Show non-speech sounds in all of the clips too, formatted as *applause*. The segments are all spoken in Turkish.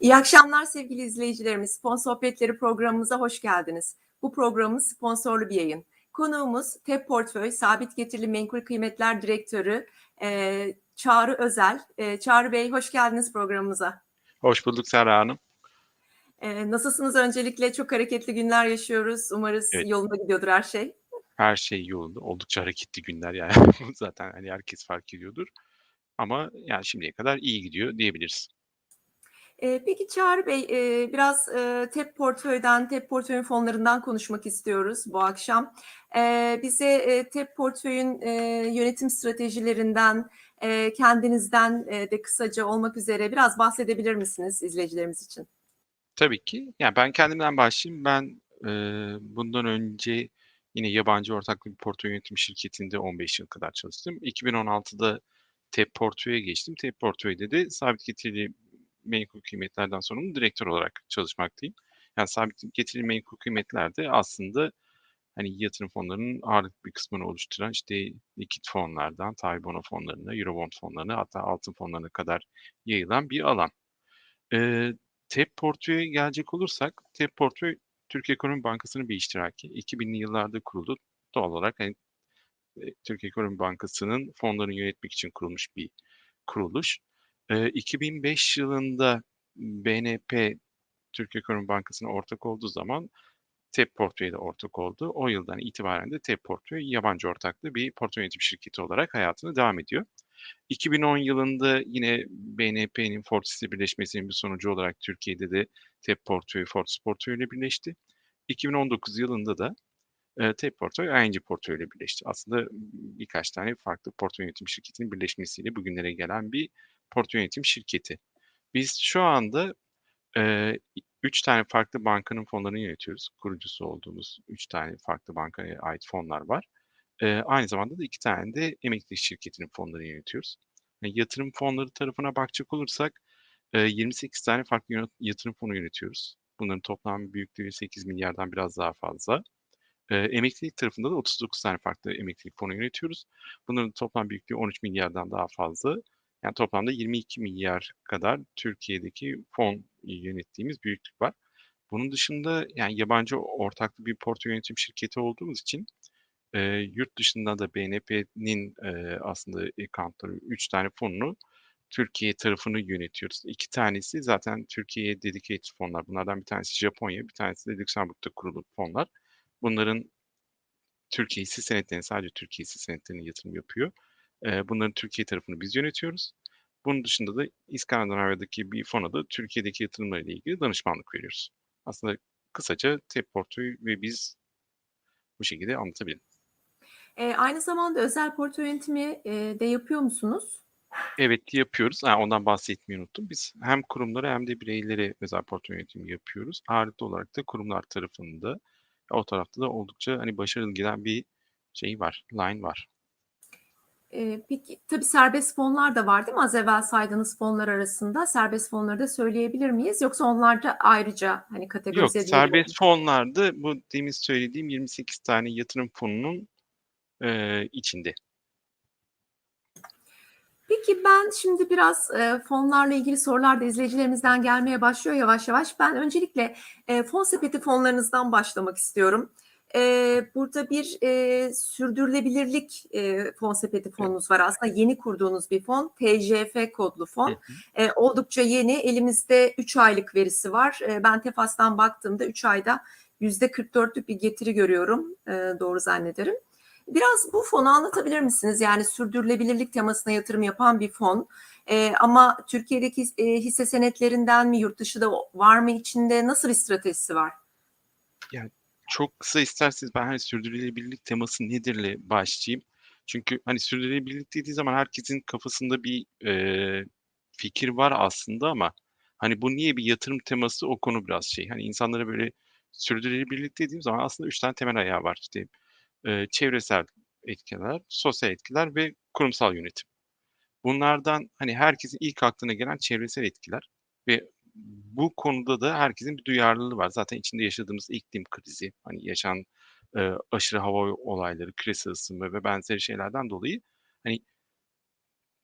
İyi akşamlar sevgili izleyicilerimiz. Fon Sohbetleri programımıza hoş geldiniz. Bu programımız sponsorlu bir yayın. Konuğumuz TEP Portföy Sabit Getirili Menkul Kıymetler Direktörü e, Çağrı Özel. E, Çağrı Bey hoş geldiniz programımıza. Hoş bulduk Serra Hanım. E, nasılsınız öncelikle? Çok hareketli günler yaşıyoruz. Umarız Evet. yolunda gidiyordur her şey. Her şey yolunda. Oldukça hareketli günler yani. *laughs* Zaten hani herkes fark ediyordur. Ama yani şimdiye kadar iyi gidiyor diyebiliriz. E, peki Çağrı Bey, e, biraz e, TEP Portföy'den, TEP Portföy'ün fonlarından konuşmak istiyoruz bu akşam. E, bize e, TEP Portföy'ün e, yönetim stratejilerinden, e, kendinizden e, de kısaca olmak üzere biraz bahsedebilir misiniz izleyicilerimiz için? Tabii ki. Yani ben kendimden başlayayım. Ben e, bundan önce yine yabancı ortaklı bir portföy yönetim şirketinde 15 yıl kadar çalıştım. 2016'da TEP Portföy'e geçtim. TEP Portföy'de de sabit getirili menkul kıymetlerden sorumlu direktör olarak çalışmaktayım. Yani sabit getirili menkul kıymetler de aslında hani yatırım fonlarının ağırlık bir kısmını oluşturan işte likit fonlardan, tahvil bono fonlarına, eurobond fonlarına hatta altın fonlarına kadar yayılan bir alan. Ee, TEP portföye gelecek olursak, TEP portföy Türkiye Ekonomi Bankası'nın bir iştiraki. 2000'li yıllarda kuruldu. Doğal olarak hani, e, Türkiye Ekonomi Bankası'nın fonlarını yönetmek için kurulmuş bir kuruluş. Ee, 2005 yılında BNP Türkiye Ekonomi Bankası'na ortak olduğu zaman TEP portföyü de ortak oldu. O yıldan itibaren de TEP portföy yabancı ortaklı bir portföy yönetim şirketi olarak hayatına devam ediyor. 2010 yılında yine BNP'nin Fortis'le birleşmesinin bir sonucu olarak Türkiye'de de TEP portföyü Fortis portföyüyle birleşti. 2019 yılında da e, TEP portföy ING portföyüyle birleşti. Aslında birkaç tane farklı portföy yönetim şirketinin birleşmesiyle bugünlere gelen bir portföy yönetim şirketi. Biz şu anda e, üç tane farklı bankanın fonlarını yönetiyoruz. Kurucusu olduğumuz üç tane farklı bankaya ait fonlar var. E, aynı zamanda da iki tane de emeklilik şirketinin fonlarını yönetiyoruz. Yani yatırım fonları tarafına bakacak olursak e, 28 tane farklı yatırım fonu yönetiyoruz. Bunların toplam büyüklüğü 8 milyardan biraz daha fazla. E, emeklilik tarafında da 39 tane farklı emeklilik fonu yönetiyoruz. Bunların toplam büyüklüğü 13 milyardan daha fazla. Yani toplamda 22 milyar kadar Türkiye'deki fon yönettiğimiz büyüklük var. Bunun dışında yani yabancı ortaklı bir portföy yönetim şirketi olduğumuz için e, yurt dışında da BNP'nin e, aslında accountları 3 tane fonunu Türkiye tarafını yönetiyoruz. İki tanesi zaten Türkiye'ye dedicated fonlar. Bunlardan bir tanesi Japonya, bir tanesi de Lüksemburg'da kurulu fonlar. Bunların Türkiye hisse senetlerine sadece Türkiye hisse senetlerine yatırım yapıyor. E, bunların Türkiye tarafını biz yönetiyoruz. Bunun dışında da İskandinavya'daki bir fona da Türkiye'deki yatırımlarıyla ilgili danışmanlık veriyoruz. Aslında kısaca TEP ve biz bu şekilde anlatabilirim. E, aynı zamanda özel portföy yönetimi e, de yapıyor musunuz? Evet yapıyoruz. Ha, ondan bahsetmeyi unuttum. Biz hem kurumlara hem de bireylere özel portföy yönetimi yapıyoruz. Ağırlıklı olarak da kurumlar tarafında o tarafta da oldukça hani başarılı giden bir şey var, line var. E, peki tabii serbest fonlar da var değil mi? Az evvel saydığınız fonlar arasında serbest fonları da söyleyebilir miyiz? Yoksa onlar da ayrıca hani Yok, kategorize mi? serbest fonlarda bu demin söylediğim 28 tane yatırım fonunun e, içinde. Peki ben şimdi biraz e, fonlarla ilgili sorular da izleyicilerimizden gelmeye başlıyor yavaş yavaş. Ben öncelikle e, fon sepeti fonlarınızdan başlamak istiyorum. E, burada bir e, sürdürülebilirlik e, fon sepeti fonunuz var. Aslında yeni kurduğunuz bir fon. TCF kodlu fon. E, oldukça yeni. Elimizde 3 aylık verisi var. E, ben Tefas'tan baktığımda 3 ayda %44'lük bir getiri görüyorum. E, doğru zannederim. Biraz bu fonu anlatabilir misiniz? Yani sürdürülebilirlik temasına yatırım yapan bir fon. E, ama Türkiye'deki e, hisse senetlerinden mi, yurt dışı da var mı içinde? Nasıl bir stratejisi var? Çok kısa isterseniz ben hani sürdürülebilirlik teması nedirle başlayayım. Çünkü hani sürdürülebilirlik dediği zaman herkesin kafasında bir e, fikir var aslında ama hani bu niye bir yatırım teması o konu biraz şey. Hani insanlara böyle sürdürülebilirlik dediğim zaman aslında üç tane temel ayağı var. İşte e, çevresel etkiler, sosyal etkiler ve kurumsal yönetim. Bunlardan hani herkesin ilk aklına gelen çevresel etkiler ve bu konuda da herkesin bir duyarlılığı var. Zaten içinde yaşadığımız iklim krizi, hani yaşanan e, aşırı hava olayları, küresel ısınma ve benzeri şeylerden dolayı hani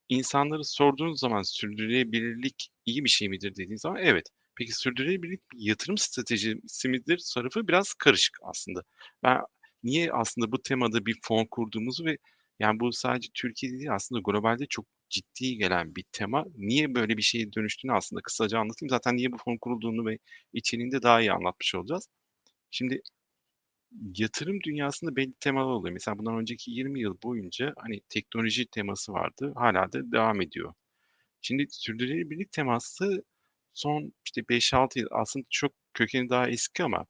insanları sorduğunuz zaman sürdürülebilirlik iyi bir şey midir dediğiniz zaman evet. Peki sürdürülebilirlik bir yatırım stratejisi midir tarafı biraz karışık aslında. Ben niye aslında bu temada bir fon kurduğumuzu ve yani bu sadece Türkiye'de değil aslında globalde çok ciddi gelen bir tema. Niye böyle bir şeye dönüştüğünü aslında kısaca anlatayım. Zaten niye bu fon kurulduğunu ve içeriğini de daha iyi anlatmış olacağız. Şimdi yatırım dünyasında belli temalar oluyor. Mesela bundan önceki 20 yıl boyunca hani teknoloji teması vardı. Hala da devam ediyor. Şimdi sürdürülebilirlik teması son işte 5-6 yıl aslında çok kökeni daha eski ama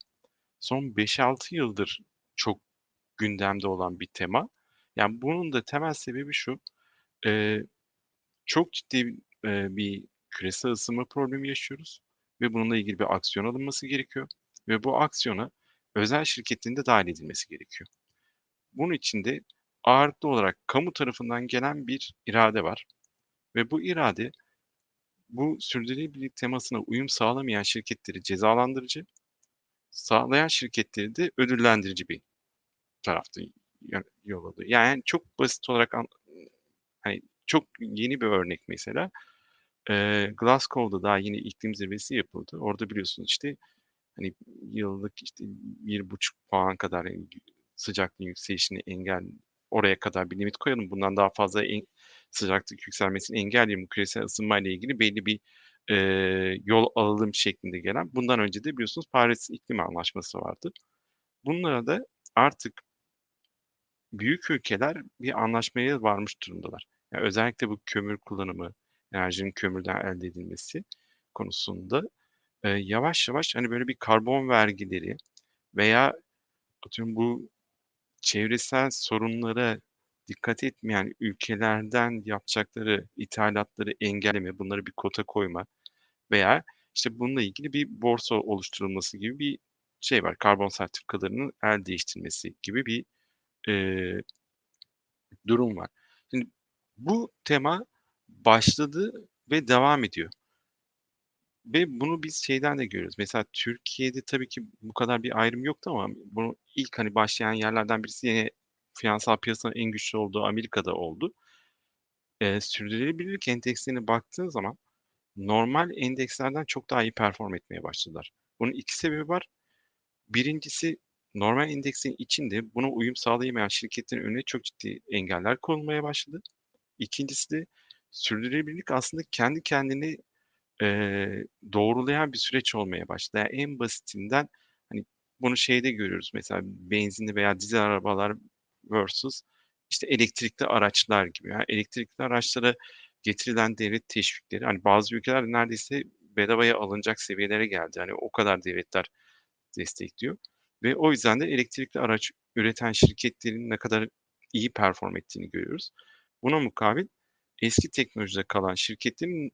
son 5-6 yıldır çok gündemde olan bir tema. Yani bunun da temel sebebi şu. e, çok ciddi e, bir küresel ısınma problemi yaşıyoruz ve bununla ilgili bir aksiyon alınması gerekiyor ve bu aksiyona özel şirketlerin de dahil edilmesi gerekiyor. Bunun için de ağırlıklı olarak kamu tarafından gelen bir irade var ve bu irade bu sürdürülebilirlik temasına uyum sağlamayan şirketleri cezalandırıcı, sağlayan şirketleri de ödüllendirici bir tarafta yol alıyor. Yani çok basit olarak an- hani çok yeni bir örnek mesela. Ee, Glasgow'da daha yeni iklim zirvesi yapıldı. Orada biliyorsunuz işte hani yıllık işte bir buçuk puan kadar sıcaklığın yükselişini engel oraya kadar bir limit koyalım. Bundan daha fazla en, sıcaklık yükselmesini engelleyelim. Küresel ısınma ile ilgili belli bir e, yol alalım şeklinde gelen. Bundan önce de biliyorsunuz Paris İklim Anlaşması vardı. Bunlara da artık büyük ülkeler bir anlaşmaya varmış durumdalar. Yani özellikle bu kömür kullanımı, enerjinin kömürden elde edilmesi konusunda e, yavaş yavaş hani böyle bir karbon vergileri veya atıyorum bu çevresel sorunlara dikkat etmeyen ülkelerden yapacakları ithalatları engelleme, bunları bir kota koyma veya işte bununla ilgili bir borsa oluşturulması gibi bir şey var. Karbon sertifikalarının el değiştirmesi gibi bir e, durum var. Bu tema başladı ve devam ediyor. Ve bunu biz şeyden de görüyoruz. Mesela Türkiye'de tabii ki bu kadar bir ayrım yoktu ama bunu ilk hani başlayan yerlerden birisi yine finansal piyasanın en güçlü olduğu Amerika'da oldu. Eee, sürdürülebilirlik endekslerine baktığın zaman normal endekslerden çok daha iyi perform etmeye başladılar. Bunun iki sebebi var. Birincisi normal endeksin içinde buna uyum sağlayamayan şirketlerin önüne çok ciddi engeller konulmaya başladı. İkincisi de sürdürülebilirlik aslında kendi kendini eee, doğrulayan bir süreç olmaya başladı. Yani en basitinden hani bunu şeyde görüyoruz mesela benzinli veya dizel arabalar versus işte elektrikli araçlar gibi. Yani elektrikli araçlara getirilen devlet teşvikleri hani bazı ülkeler neredeyse bedavaya alınacak seviyelere geldi. Hani o kadar devletler destekliyor ve o yüzden de elektrikli araç üreten şirketlerin ne kadar iyi perform ettiğini görüyoruz. Buna mukabil eski teknolojide kalan şirketlerin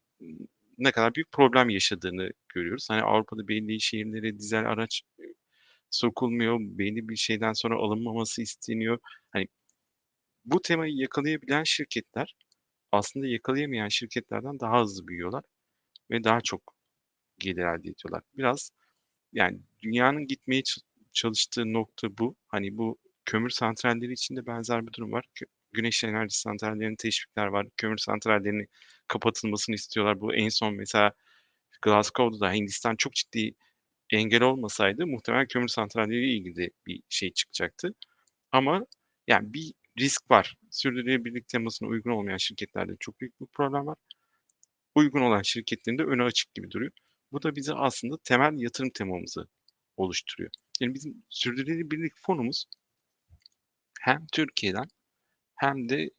ne kadar büyük problem yaşadığını görüyoruz. Hani Avrupa'da belli şehirlere dizel araç e, sokulmuyor, belli bir şeyden sonra alınmaması isteniyor. Hani bu temayı yakalayabilen şirketler aslında yakalayamayan şirketlerden daha hızlı büyüyorlar ve daha çok gelir elde ediyorlar. Biraz yani dünyanın gitmeye çalıştığı nokta bu. Hani bu kömür santralleri için de benzer bir durum var. Güneş enerji santrallerinin teşvikler var. Kömür santrallerinin kapatılmasını istiyorlar. Bu en son mesela Glasgow'da da Hindistan çok ciddi engel olmasaydı muhtemelen kömür santralleriyle ilgili bir şey çıkacaktı. Ama yani bir risk var. Sürdürülebilirlik temasına uygun olmayan şirketlerde çok büyük bir problem var. Uygun olan şirketlerin de önü açık gibi duruyor. Bu da bize aslında temel yatırım temamızı oluşturuyor. Yani bizim sürdürülebilirlik fonumuz hem Türkiye'den hem de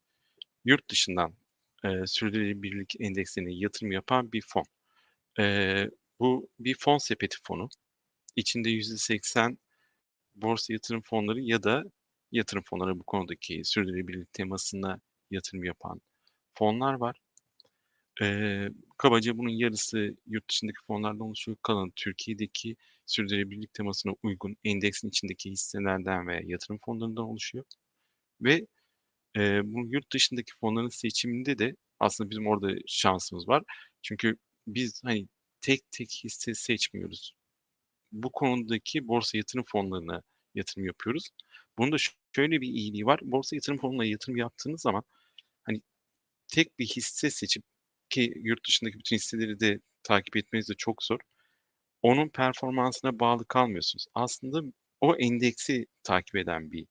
yurt dışından e, sürdürülebilirlik endeksine yatırım yapan bir fon. E, bu bir fon sepeti fonu. İçinde %80 borsa yatırım fonları ya da yatırım fonları bu konudaki sürdürülebilirlik temasına yatırım yapan fonlar var. Ee, kabaca bunun yarısı yurt dışındaki fonlardan oluşuyor. Kalanı Türkiye'deki sürdürülebilirlik temasına uygun endeksin içindeki hisselerden veya yatırım fonlarından oluşuyor. Ve e, bu yurt dışındaki fonların seçiminde de aslında bizim orada şansımız var. Çünkü biz hani tek tek hisse seçmiyoruz. Bu konudaki borsa yatırım fonlarına yatırım yapıyoruz. Bunun da şöyle bir iyiliği var. Borsa yatırım fonuna yatırım yaptığınız zaman hani tek bir hisse seçip ki yurt dışındaki bütün hisseleri de takip etmeniz de çok zor. onun performansına bağlı kalmıyorsunuz. Aslında o endeksi takip eden bir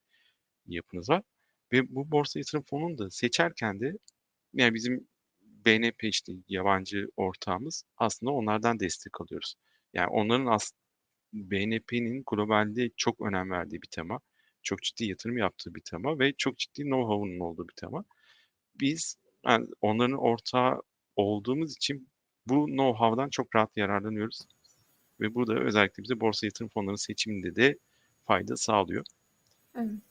yapınız var ve bu borsa yatırım fonunu da seçerken de yani bizim BNP işte yabancı ortağımız aslında onlardan destek alıyoruz. Yani onların as BNP'nin globalde çok önem verdiği bir tema, çok ciddi yatırım yaptığı bir tema ve çok ciddi know-how'unun olduğu bir tema. Biz yani onların ortağı olduğumuz için bu know-how'dan çok rahat yararlanıyoruz. Ve bu da özellikle bize borsa yatırım fonlarının seçiminde de fayda sağlıyor. Evet.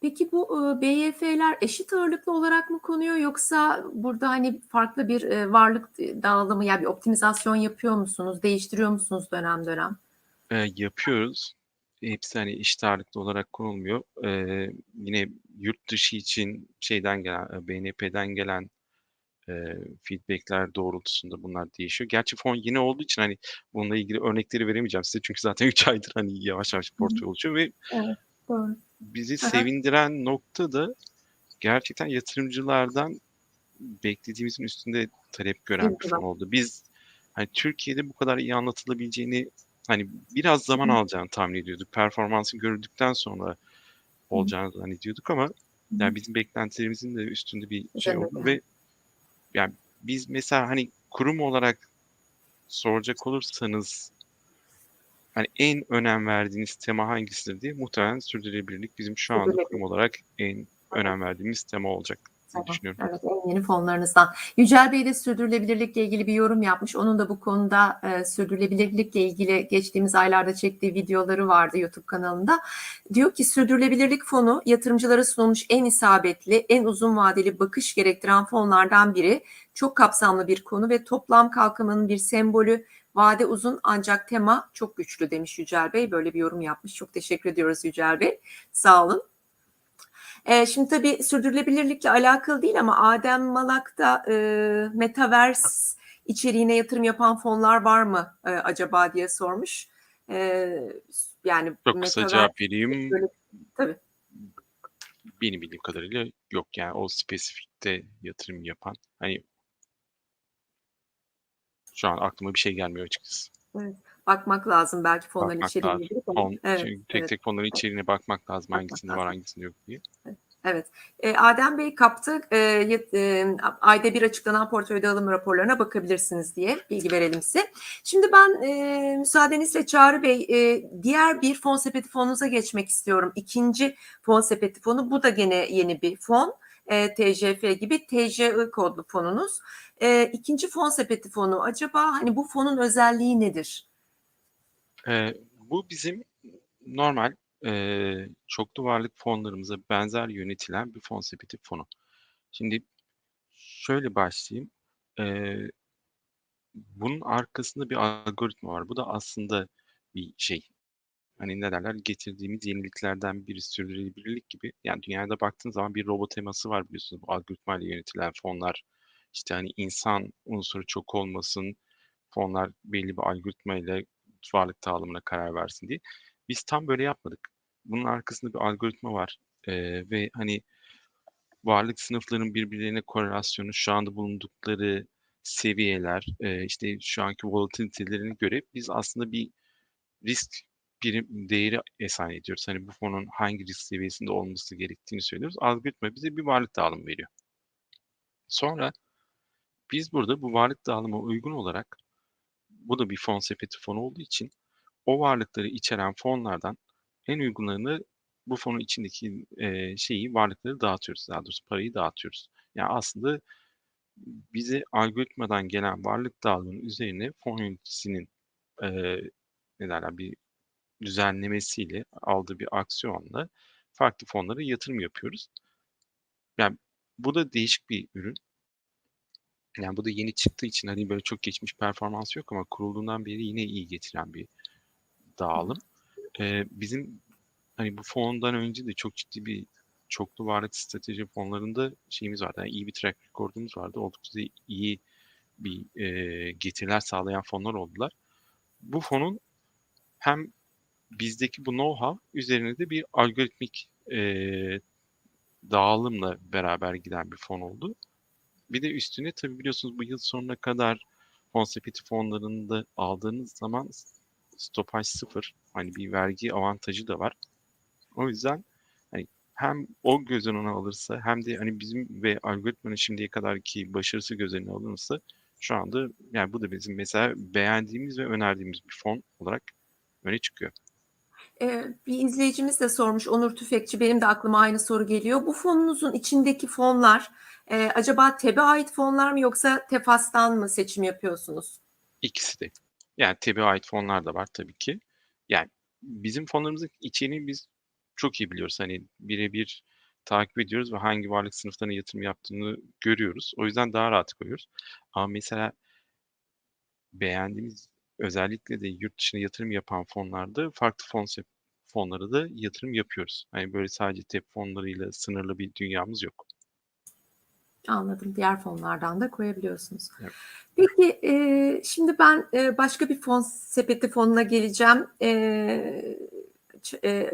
Peki bu e, BYF'ler eşit ağırlıklı olarak mı konuyor yoksa burada hani farklı bir e, varlık dağılımı yani bir optimizasyon yapıyor musunuz? Değiştiriyor musunuz dönem dönem? E, yapıyoruz. Hepsi hani eşit ağırlıklı olarak konulmuyor. E, yine yurt dışı için şeyden gelen, BNP'den gelen e, feedbackler doğrultusunda bunlar değişiyor. Gerçi fon yine olduğu için hani bununla ilgili örnekleri veremeyeceğim size çünkü zaten *laughs* 3 aydır hani yavaş yavaş portföy oluşuyor ve Evet, doğru. Bizi Aha. sevindiren nokta da gerçekten yatırımcılardan beklediğimizin üstünde talep gören bir fon oldu. Biz hani Türkiye'de bu kadar iyi anlatılabileceğini hani biraz zaman Hı. alacağını tahmin ediyorduk. Performansı gördükten sonra olacağını zannediyorduk ama yani bizim beklentilerimizin de üstünde bir şey Üzerinde oldu ve yani biz mesela hani kurum olarak soracak olursanız hani en önem verdiğiniz tema hangisidir diye muhtemelen sürdürülebilirlik bizim şu anda kurum olarak en önem verdiğimiz tema olacak Tamam, düşünüyorum. Evet, en yeni fonlarınızdan. Yücel Bey de sürdürülebilirlikle ilgili bir yorum yapmış. Onun da bu konuda e, sürdürülebilirlikle ilgili geçtiğimiz aylarda çektiği videoları vardı YouTube kanalında. Diyor ki sürdürülebilirlik fonu yatırımcılara sunulmuş en isabetli, en uzun vadeli bakış gerektiren fonlardan biri. Çok kapsamlı bir konu ve toplam kalkınmanın bir sembolü. Vade uzun ancak tema çok güçlü demiş Yücel Bey. Böyle bir yorum yapmış. Çok teşekkür ediyoruz Yücel Bey. Sağ olun. Ee, şimdi tabii sürdürülebilirlikle alakalı değil ama Adem Malak'ta e, Metaverse içeriğine yatırım yapan fonlar var mı e, acaba diye sormuş. E, yani Çok kısa cevap vereyim. Böyle- tabii. Benim bildiğim kadarıyla yok yani o spesifikte yatırım yapan hani şu an aklıma bir şey gelmiyor açıkçası. bakmak lazım belki fonların Bakmak içeriğine. lazım. Fon, evet, çünkü tek evet. tek fonların içeriğine bakmak lazım. Bakmak hangisinde var lazım. hangisinde yok diye. Evet. E, Adem Bey kaptı. E, e, ayda bir açıklanan portföy dağılım raporlarına bakabilirsiniz diye bilgi verelim size. Şimdi ben e, müsaadenizle Çağrı Bey e, diğer bir fon sepeti fonunuza geçmek istiyorum. İkinci fon sepeti fonu. Bu da gene yeni bir fon. E, TJF gibi TJI kodlu fonunuz. E, ikinci fon sepeti fonu acaba hani bu fonun özelliği nedir? Ee, bu bizim normal e, çoklu varlık fonlarımıza benzer yönetilen bir fon sepeti fonu. Şimdi şöyle başlayayım. Ee, bunun arkasında bir algoritma var. Bu da aslında bir şey. Hani ne derler getirdiğimiz yeniliklerden biri sürdürülebilirlik gibi. Yani dünyada baktığın zaman bir robot teması var biliyorsunuz. Bu algoritmayla yönetilen fonlar. İşte hani insan unsuru çok olmasın. Fonlar belli bir algoritmayla varlık dağılımına karar versin diye. Biz tam böyle yapmadık. Bunun arkasında bir algoritma var. Ee, ve hani varlık sınıflarının birbirlerine korelasyonu şu anda bulundukları seviyeler, işte şu anki volatilitelerini göre biz aslında bir risk birim değeri esan ediyoruz. Hani bu fonun hangi risk seviyesinde olması gerektiğini söylüyoruz. Algoritma bize bir varlık dağılımı veriyor. Sonra biz burada bu varlık dağılımına uygun olarak bu da bir fon sepeti fonu olduğu için o varlıkları içeren fonlardan en uygunlarını bu fonun içindeki e, şeyi varlıkları dağıtıyoruz. Daha doğrusu parayı dağıtıyoruz. Yani aslında bize algoritmadan gelen varlık dağılımının üzerine fon yöneticisinin e, ne derler bir düzenlemesiyle aldığı bir aksiyonla farklı fonlara yatırım yapıyoruz. Yani bu da değişik bir ürün. Yani bu da yeni çıktığı için hani böyle çok geçmiş performansı yok ama kurulduğundan beri yine iyi getiren bir dağılım. Ee, bizim hani bu fondan önce de çok ciddi bir çoklu varlık strateji fonlarında şeyimiz vardı. Yani iyi bir track record'umuz vardı. Oldukça iyi bir e, getiriler sağlayan fonlar oldular. Bu fonun hem bizdeki bu know-how üzerine de bir algoritmik e, dağılımla beraber giden bir fon oldu. Bir de üstüne tabii biliyorsunuz bu yıl sonuna kadar fon sepeti fonlarında aldığınız zaman stopaj sıfır. Hani bir vergi avantajı da var. O yüzden hani hem o göz önüne alırsa hem de hani bizim ve algoritmanın şimdiye kadarki başarısı göz önüne alınırsa şu anda yani bu da bizim mesela beğendiğimiz ve önerdiğimiz bir fon olarak öne çıkıyor. Ee, bir izleyicimiz de sormuş Onur Tüfekçi benim de aklıma aynı soru geliyor. Bu fonunuzun içindeki fonlar e, acaba TEB'e ait fonlar mı yoksa TEFAS'tan mı seçim yapıyorsunuz? İkisi de. Yani TEB'e ait fonlar da var tabii ki. Yani bizim fonlarımızın içeriğini biz çok iyi biliyoruz. Hani birebir takip ediyoruz ve hangi varlık sınıflarına yatırım yaptığını görüyoruz. O yüzden daha rahat koyuyoruz. Ama mesela beğendiğimiz özellikle de yurt dışına yatırım yapan fonlarda farklı fon fonlara da yatırım yapıyoruz. Hani böyle sadece TEP fonlarıyla sınırlı bir dünyamız yok. Anladım. Diğer fonlardan da koyabiliyorsunuz. Evet. Peki e, şimdi ben e, başka bir fon sepeti fonuna geleceğim. E,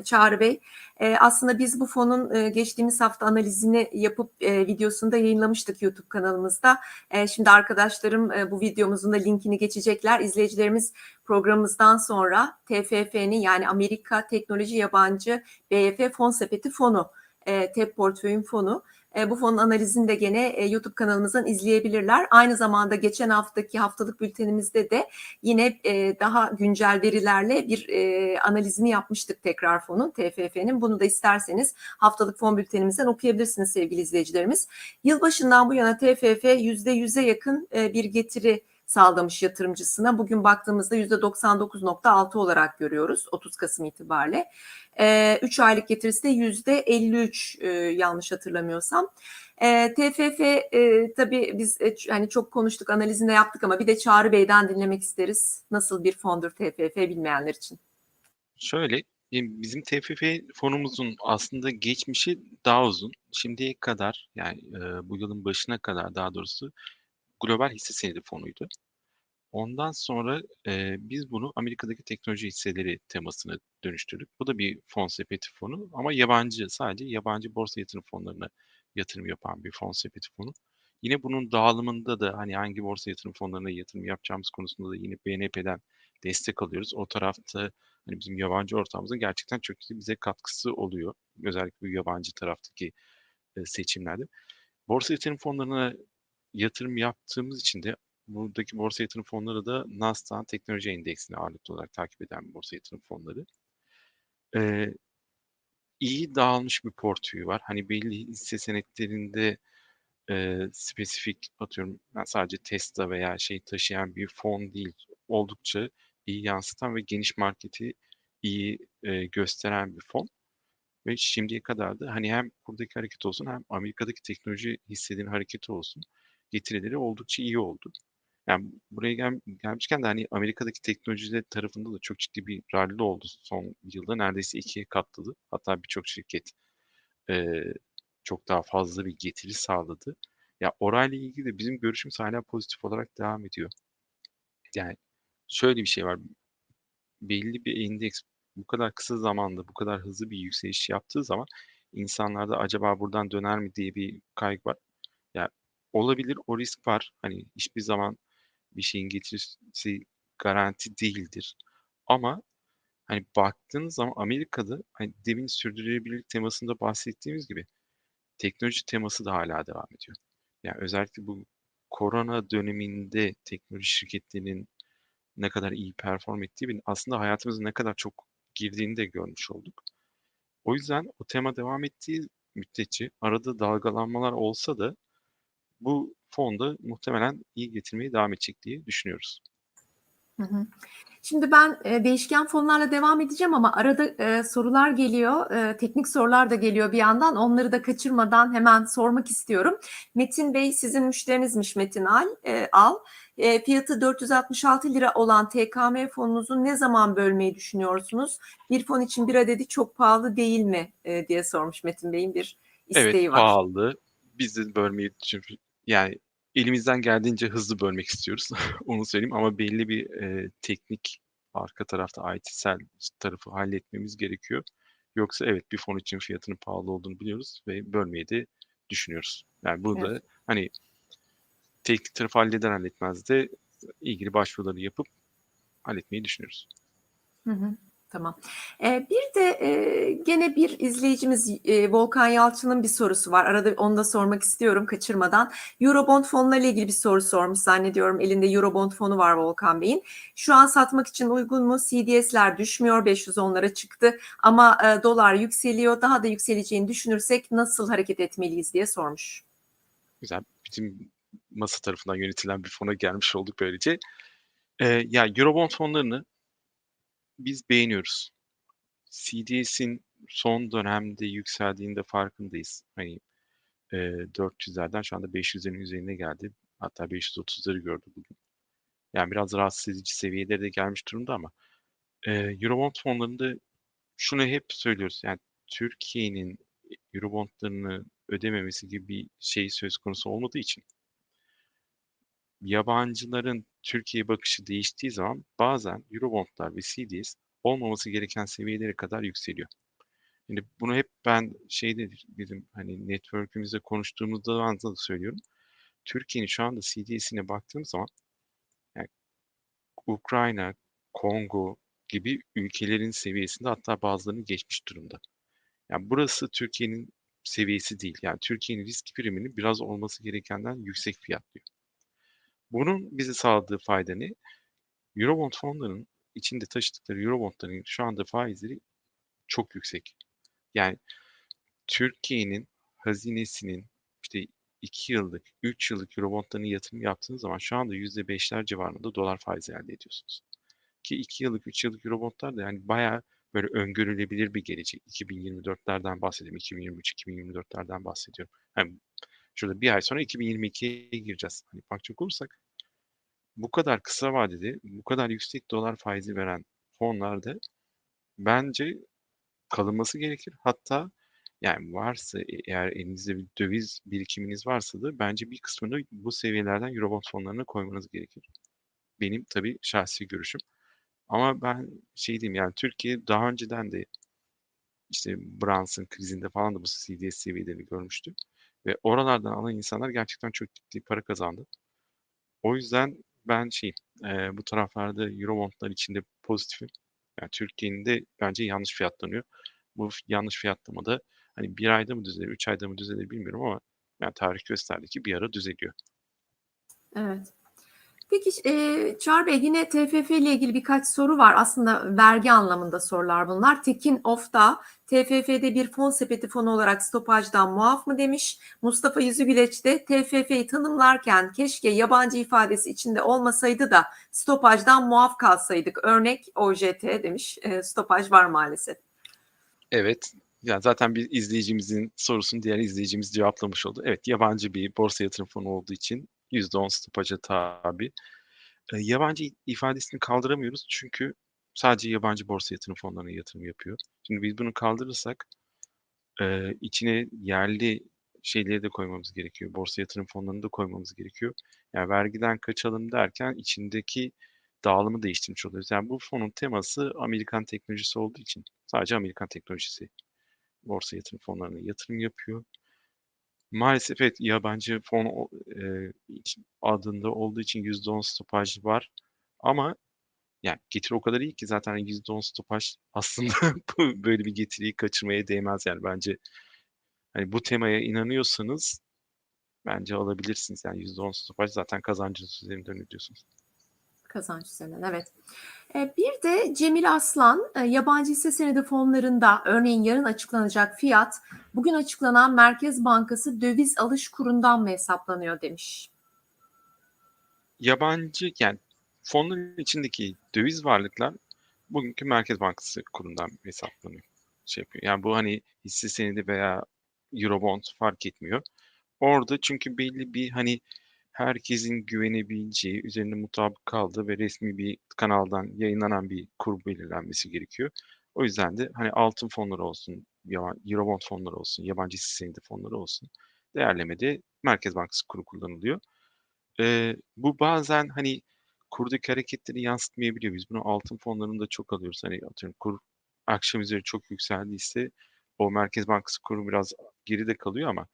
Çağrı Bey. E, aslında biz bu fonun e, geçtiğimiz hafta analizini yapıp e, videosunu da yayınlamıştık YouTube kanalımızda. E, şimdi arkadaşlarım e, bu videomuzun da linkini geçecekler. İzleyicilerimiz programımızdan sonra TFF'nin yani Amerika Teknoloji Yabancı BYF Fon Sepeti fonu, e, TEP portföyün fonu. E, bu fonun analizini de gene e, YouTube kanalımızdan izleyebilirler. Aynı zamanda geçen haftaki haftalık bültenimizde de yine e, daha güncel verilerle bir analizini yapmıştık tekrar fonun, TFF'nin. Bunu da isterseniz haftalık fon bültenimizden okuyabilirsiniz sevgili izleyicilerimiz. Yılbaşından bu yana TFF %100'e yakın bir getiri sağlamış yatırımcısına. Bugün baktığımızda %99.6 olarak görüyoruz 30 Kasım itibariyle. 3 aylık getirisi de %53 e, yanlış hatırlamıyorsam. E, TFF e, tabii biz e, hani çok konuştuk analizinde yaptık ama bir de Çağrı Bey'den dinlemek isteriz. Nasıl bir fondur TFF bilmeyenler için? Şöyle e, bizim TFF fonumuzun aslında geçmişi daha uzun. Şimdiye kadar yani e, bu yılın başına kadar daha doğrusu global hisse senedi fonuydu. Ondan sonra e, biz bunu Amerika'daki teknoloji hisseleri temasına dönüştürdük. Bu da bir fon sepeti fonu ama yabancı, sadece yabancı borsa yatırım fonlarına yatırım yapan bir fon sepeti fonu. Yine bunun dağılımında da hani hangi borsa yatırım fonlarına yatırım yapacağımız konusunda da yine BNP'den destek alıyoruz. O tarafta hani bizim yabancı ortağımızın gerçekten çok iyi bize katkısı oluyor. Özellikle bu yabancı taraftaki seçimlerde. Borsa yatırım fonlarına yatırım yaptığımız için de buradaki borsa yatırım fonları da Nasdaq teknoloji endeksini ağırlıklı olarak takip eden borsa yatırım fonları. Ee, iyi dağılmış bir portföyü var. Hani belli hisse senetlerinde e, spesifik atıyorum yani sadece Tesla veya şey taşıyan bir fon değil. Oldukça iyi yansıtan ve geniş marketi iyi e, gösteren bir fon. Ve şimdiye kadar da hani hem buradaki hareket olsun hem Amerika'daki teknoloji hisselerinin hareketi olsun getirileri oldukça iyi oldu. Yani buraya gel, gelmişken de hani Amerika'daki teknolojiler tarafında da çok ciddi bir rally oldu son yılda. Neredeyse ikiye katladı. Hatta birçok şirket e, çok daha fazla bir getiri sağladı. Ya orayla ilgili de bizim görüşümüz hala pozitif olarak devam ediyor. Yani şöyle bir şey var. Belli bir endeks bu kadar kısa zamanda bu kadar hızlı bir yükseliş yaptığı zaman insanlarda acaba buradan döner mi diye bir kaygı var. Olabilir o risk var. Hani hiçbir zaman bir şeyin getirisi garanti değildir. Ama hani baktığınız zaman Amerika'da hani demin sürdürülebilirlik temasında bahsettiğimiz gibi teknoloji teması da hala devam ediyor. Yani özellikle bu korona döneminde teknoloji şirketlerinin ne kadar iyi perform ettiği aslında hayatımıza ne kadar çok girdiğini de görmüş olduk. O yüzden o tema devam ettiği müddetçe arada dalgalanmalar olsa da bu fonda muhtemelen iyi getirmeye devam edecek diye düşünüyoruz. Hı hı. Şimdi ben e, değişken fonlarla devam edeceğim ama arada e, sorular geliyor, e, teknik sorular da geliyor bir yandan. Onları da kaçırmadan hemen sormak istiyorum. Metin Bey sizin müşterinizmiş Metin Al. E, Al. E, fiyatı 466 lira olan TKM fonunuzu ne zaman bölmeyi düşünüyorsunuz? Bir fon için bir adedi çok pahalı değil mi e, diye sormuş Metin Bey'in bir isteği evet, var. Evet pahalı. Biz de bölmeyi. Yani elimizden geldiğince hızlı bölmek istiyoruz. *laughs* Onu söyleyeyim ama belli bir e, teknik arka tarafta IT'sel tarafı halletmemiz gerekiyor. Yoksa evet bir fon için fiyatının pahalı olduğunu biliyoruz ve bölmeyi de düşünüyoruz. Yani burada evet. hani teknik tarafı halleder halletmez de ilgili başvuruları yapıp halletmeyi düşünüyoruz. Hı hı. Tamam. Eee, bir de, eee, gene bir izleyicimiz, eee, Volkan Yalçın'ın bir sorusu var. Arada onu da sormak istiyorum kaçırmadan. Eurobond fonlarıyla ilgili bir soru sormuş zannediyorum. Elinde Eurobond fonu var Volkan Bey'in. Şu an satmak için uygun mu? CDS'ler düşmüyor, 510'lara çıktı ama, eee, dolar yükseliyor. Daha da yükseleceğini düşünürsek nasıl hareket etmeliyiz diye sormuş. Güzel. Bizim masa tarafından yönetilen bir fona gelmiş olduk böylece. Eee, ya Eurobond fonlarını biz beğeniyoruz. CDS'in son dönemde yükseldiğinde farkındayız. Hani, eee, 400'lerden şu anda 500'lerin üzerine geldi. Hatta 530'ları gördü bugün. Yani biraz rahatsız edici seviyelere de gelmiş durumda ama, eee, Eurobond fonlarında şunu hep söylüyoruz. Yani Türkiye'nin Eurobond'larını ödememesi gibi bir şey söz konusu olmadığı için yabancıların Türkiye'ye bakışı değiştiği zaman bazen Eurobond'lar ve CDS olmaması gereken seviyelere kadar yükseliyor. Şimdi bunu hep ben şeyde bizim hani network'ümüzde konuştuğumuzda da söylüyorum. Türkiye'nin şu anda CDS'ine baktığım zaman yani Ukrayna, Kongo gibi ülkelerin seviyesinde hatta bazılarını geçmiş durumda. Yani burası Türkiye'nin seviyesi değil. Yani Türkiye'nin risk priminin biraz olması gerekenden yüksek fiyatlıyor. Bunun bize sağladığı fayda? Eurobond fonlarının içinde taşıdıkları Eurobond'ların şu anda faizleri çok yüksek. Yani Türkiye'nin hazinesinin işte 2 yıllık, 3 yıllık Eurobond'larına yatırım yaptığınız zaman şu anda %5'ler civarında dolar faizi elde ediyorsunuz. Ki 2 yıllık, 3 yıllık Eurobond'lar da yani bayağı böyle öngörülebilir bir gelecek. 2024'lerden bahsediyorum. 2023-2024'lerden bahsediyorum. Yani şurada bir ay sonra 2022'ye gireceğiz. Hani bakacak olursak bu kadar kısa vadede bu kadar yüksek dolar faizi veren fonlarda bence kalınması gerekir. Hatta yani varsa eğer elinizde bir döviz birikiminiz varsa da bence bir kısmını bu seviyelerden Eurobond fonlarına koymanız gerekir. Benim tabii şahsi görüşüm. Ama ben şey diyeyim yani Türkiye daha önceden de işte Brunson krizinde falan da bu CDS seviyelerini görmüştü. Ve oralardan alan insanlar gerçekten çok ciddi para kazandı. O yüzden ben şey e, bu taraflarda Eurobondlar içinde pozitifim. Yani Türkiye'nin de bence yanlış fiyatlanıyor. Bu yanlış fiyatlamada hani bir ayda mı düzelir, üç ayda mı düzelir bilmiyorum ama yani tarih gösterdi ki bir ara düzeliyor. Evet. Peki e, Çağrı Bey yine TFF ile ilgili birkaç soru var. Aslında vergi anlamında sorular bunlar. Tekin Of da TFF'de bir fon sepeti fonu olarak stopajdan muaf mı demiş. Mustafa Yüzügüleç de TFF'yi tanımlarken keşke yabancı ifadesi içinde olmasaydı da stopajdan muaf kalsaydık. Örnek OJT demiş. E, stopaj var maalesef. Evet. Yani zaten bir izleyicimizin sorusunu diğer izleyicimiz cevaplamış oldu. Evet yabancı bir borsa yatırım fonu olduğu için %10 stopaja tabi. E, yabancı ifadesini kaldıramıyoruz çünkü sadece yabancı borsa yatırım fonlarına yatırım yapıyor. Şimdi biz bunu kaldırırsak e, içine yerli şeyleri de koymamız gerekiyor. Borsa yatırım fonlarını da koymamız gerekiyor. Yani vergiden kaçalım derken içindeki dağılımı değiştirmiş oluyoruz. Yani bu fonun teması Amerikan teknolojisi olduğu için sadece Amerikan teknolojisi borsa yatırım fonlarına yatırım yapıyor. Maalesef evet yabancı fon e, adında olduğu için %10 stopaj var. Ama yani getiri o kadar iyi ki zaten %10 stopaj aslında *laughs* böyle bir getiriyi kaçırmaya değmez yani bence. Hani bu temaya inanıyorsanız bence alabilirsiniz. Yani %10 stopaj zaten kazancınız üzerinden ödüyorsunuz. Kazanç üzerinden evet. Bir de Cemil Aslan yabancı hisse senedi fonlarında örneğin yarın açıklanacak fiyat bugün açıklanan Merkez Bankası döviz alış kurundan mı hesaplanıyor demiş. Yabancı yani fonların içindeki döviz varlıklar bugünkü Merkez Bankası kurundan hesaplanıyor. Şey yapıyor. Yani bu hani hisse senedi veya Eurobond fark etmiyor. Orada çünkü belli bir hani herkesin güvenebileceği, üzerinde mutabık kaldığı ve resmi bir kanaldan yayınlanan bir kur belirlenmesi gerekiyor. O yüzden de hani altın fonları olsun, Eurobond fonları olsun, yabancı hisse senedi fonları olsun değerlemede Merkez Bankası kuru kullanılıyor. Ee, bu bazen hani kurdaki hareketleri yansıtmayabiliyor. Biz bunu altın fonlarında çok alıyoruz. Hani atıyorum kur akşam üzeri çok yükseldiyse o Merkez Bankası kuru biraz geride kalıyor ama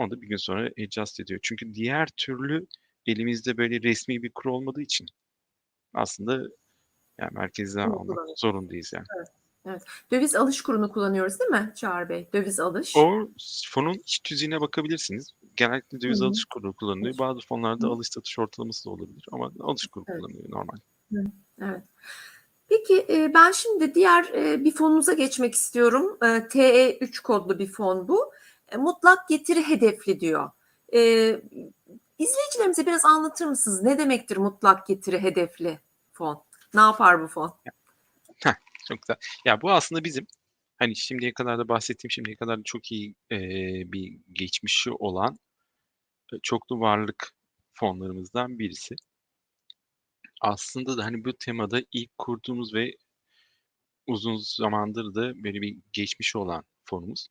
onu da bir gün sonra adjust ediyor. Çünkü diğer türlü elimizde böyle resmi bir kur olmadığı için aslında Yani merkezden Bunu almak zorundayız yani. Evet. Döviz alış kurunu kullanıyoruz değil mi Çağrı Bey? Döviz alış. O fonun iç tüzüğüne bakabilirsiniz. Genellikle döviz Hı hı. alış kuru kullanılıyor. Bazı fonlarda Hı. alış satış ortalaması da olabilir ama alış kuru Evet. kullanılıyor normal. Evet. Peki e, ben şimdi diğer e, bir fonunuza geçmek istiyorum. E, TE3 kodlu bir fon bu. E, Mutlak getiri hedefli diyor. E, İzleyicilerimize biraz anlatır mısınız? Ne demektir mutlak getiri hedefli fon? Ne yapar bu fon? Çok güzel. Ya bu aslında bizim hani şimdiye kadar da bahsettiğim şimdiye kadar da çok iyi eee, bir geçmişi olan e, çoklu varlık fonlarımızdan birisi. Aslında da hani bu temada ilk kurduğumuz ve uzun zamandır da böyle bir geçmişi olan fonumuz.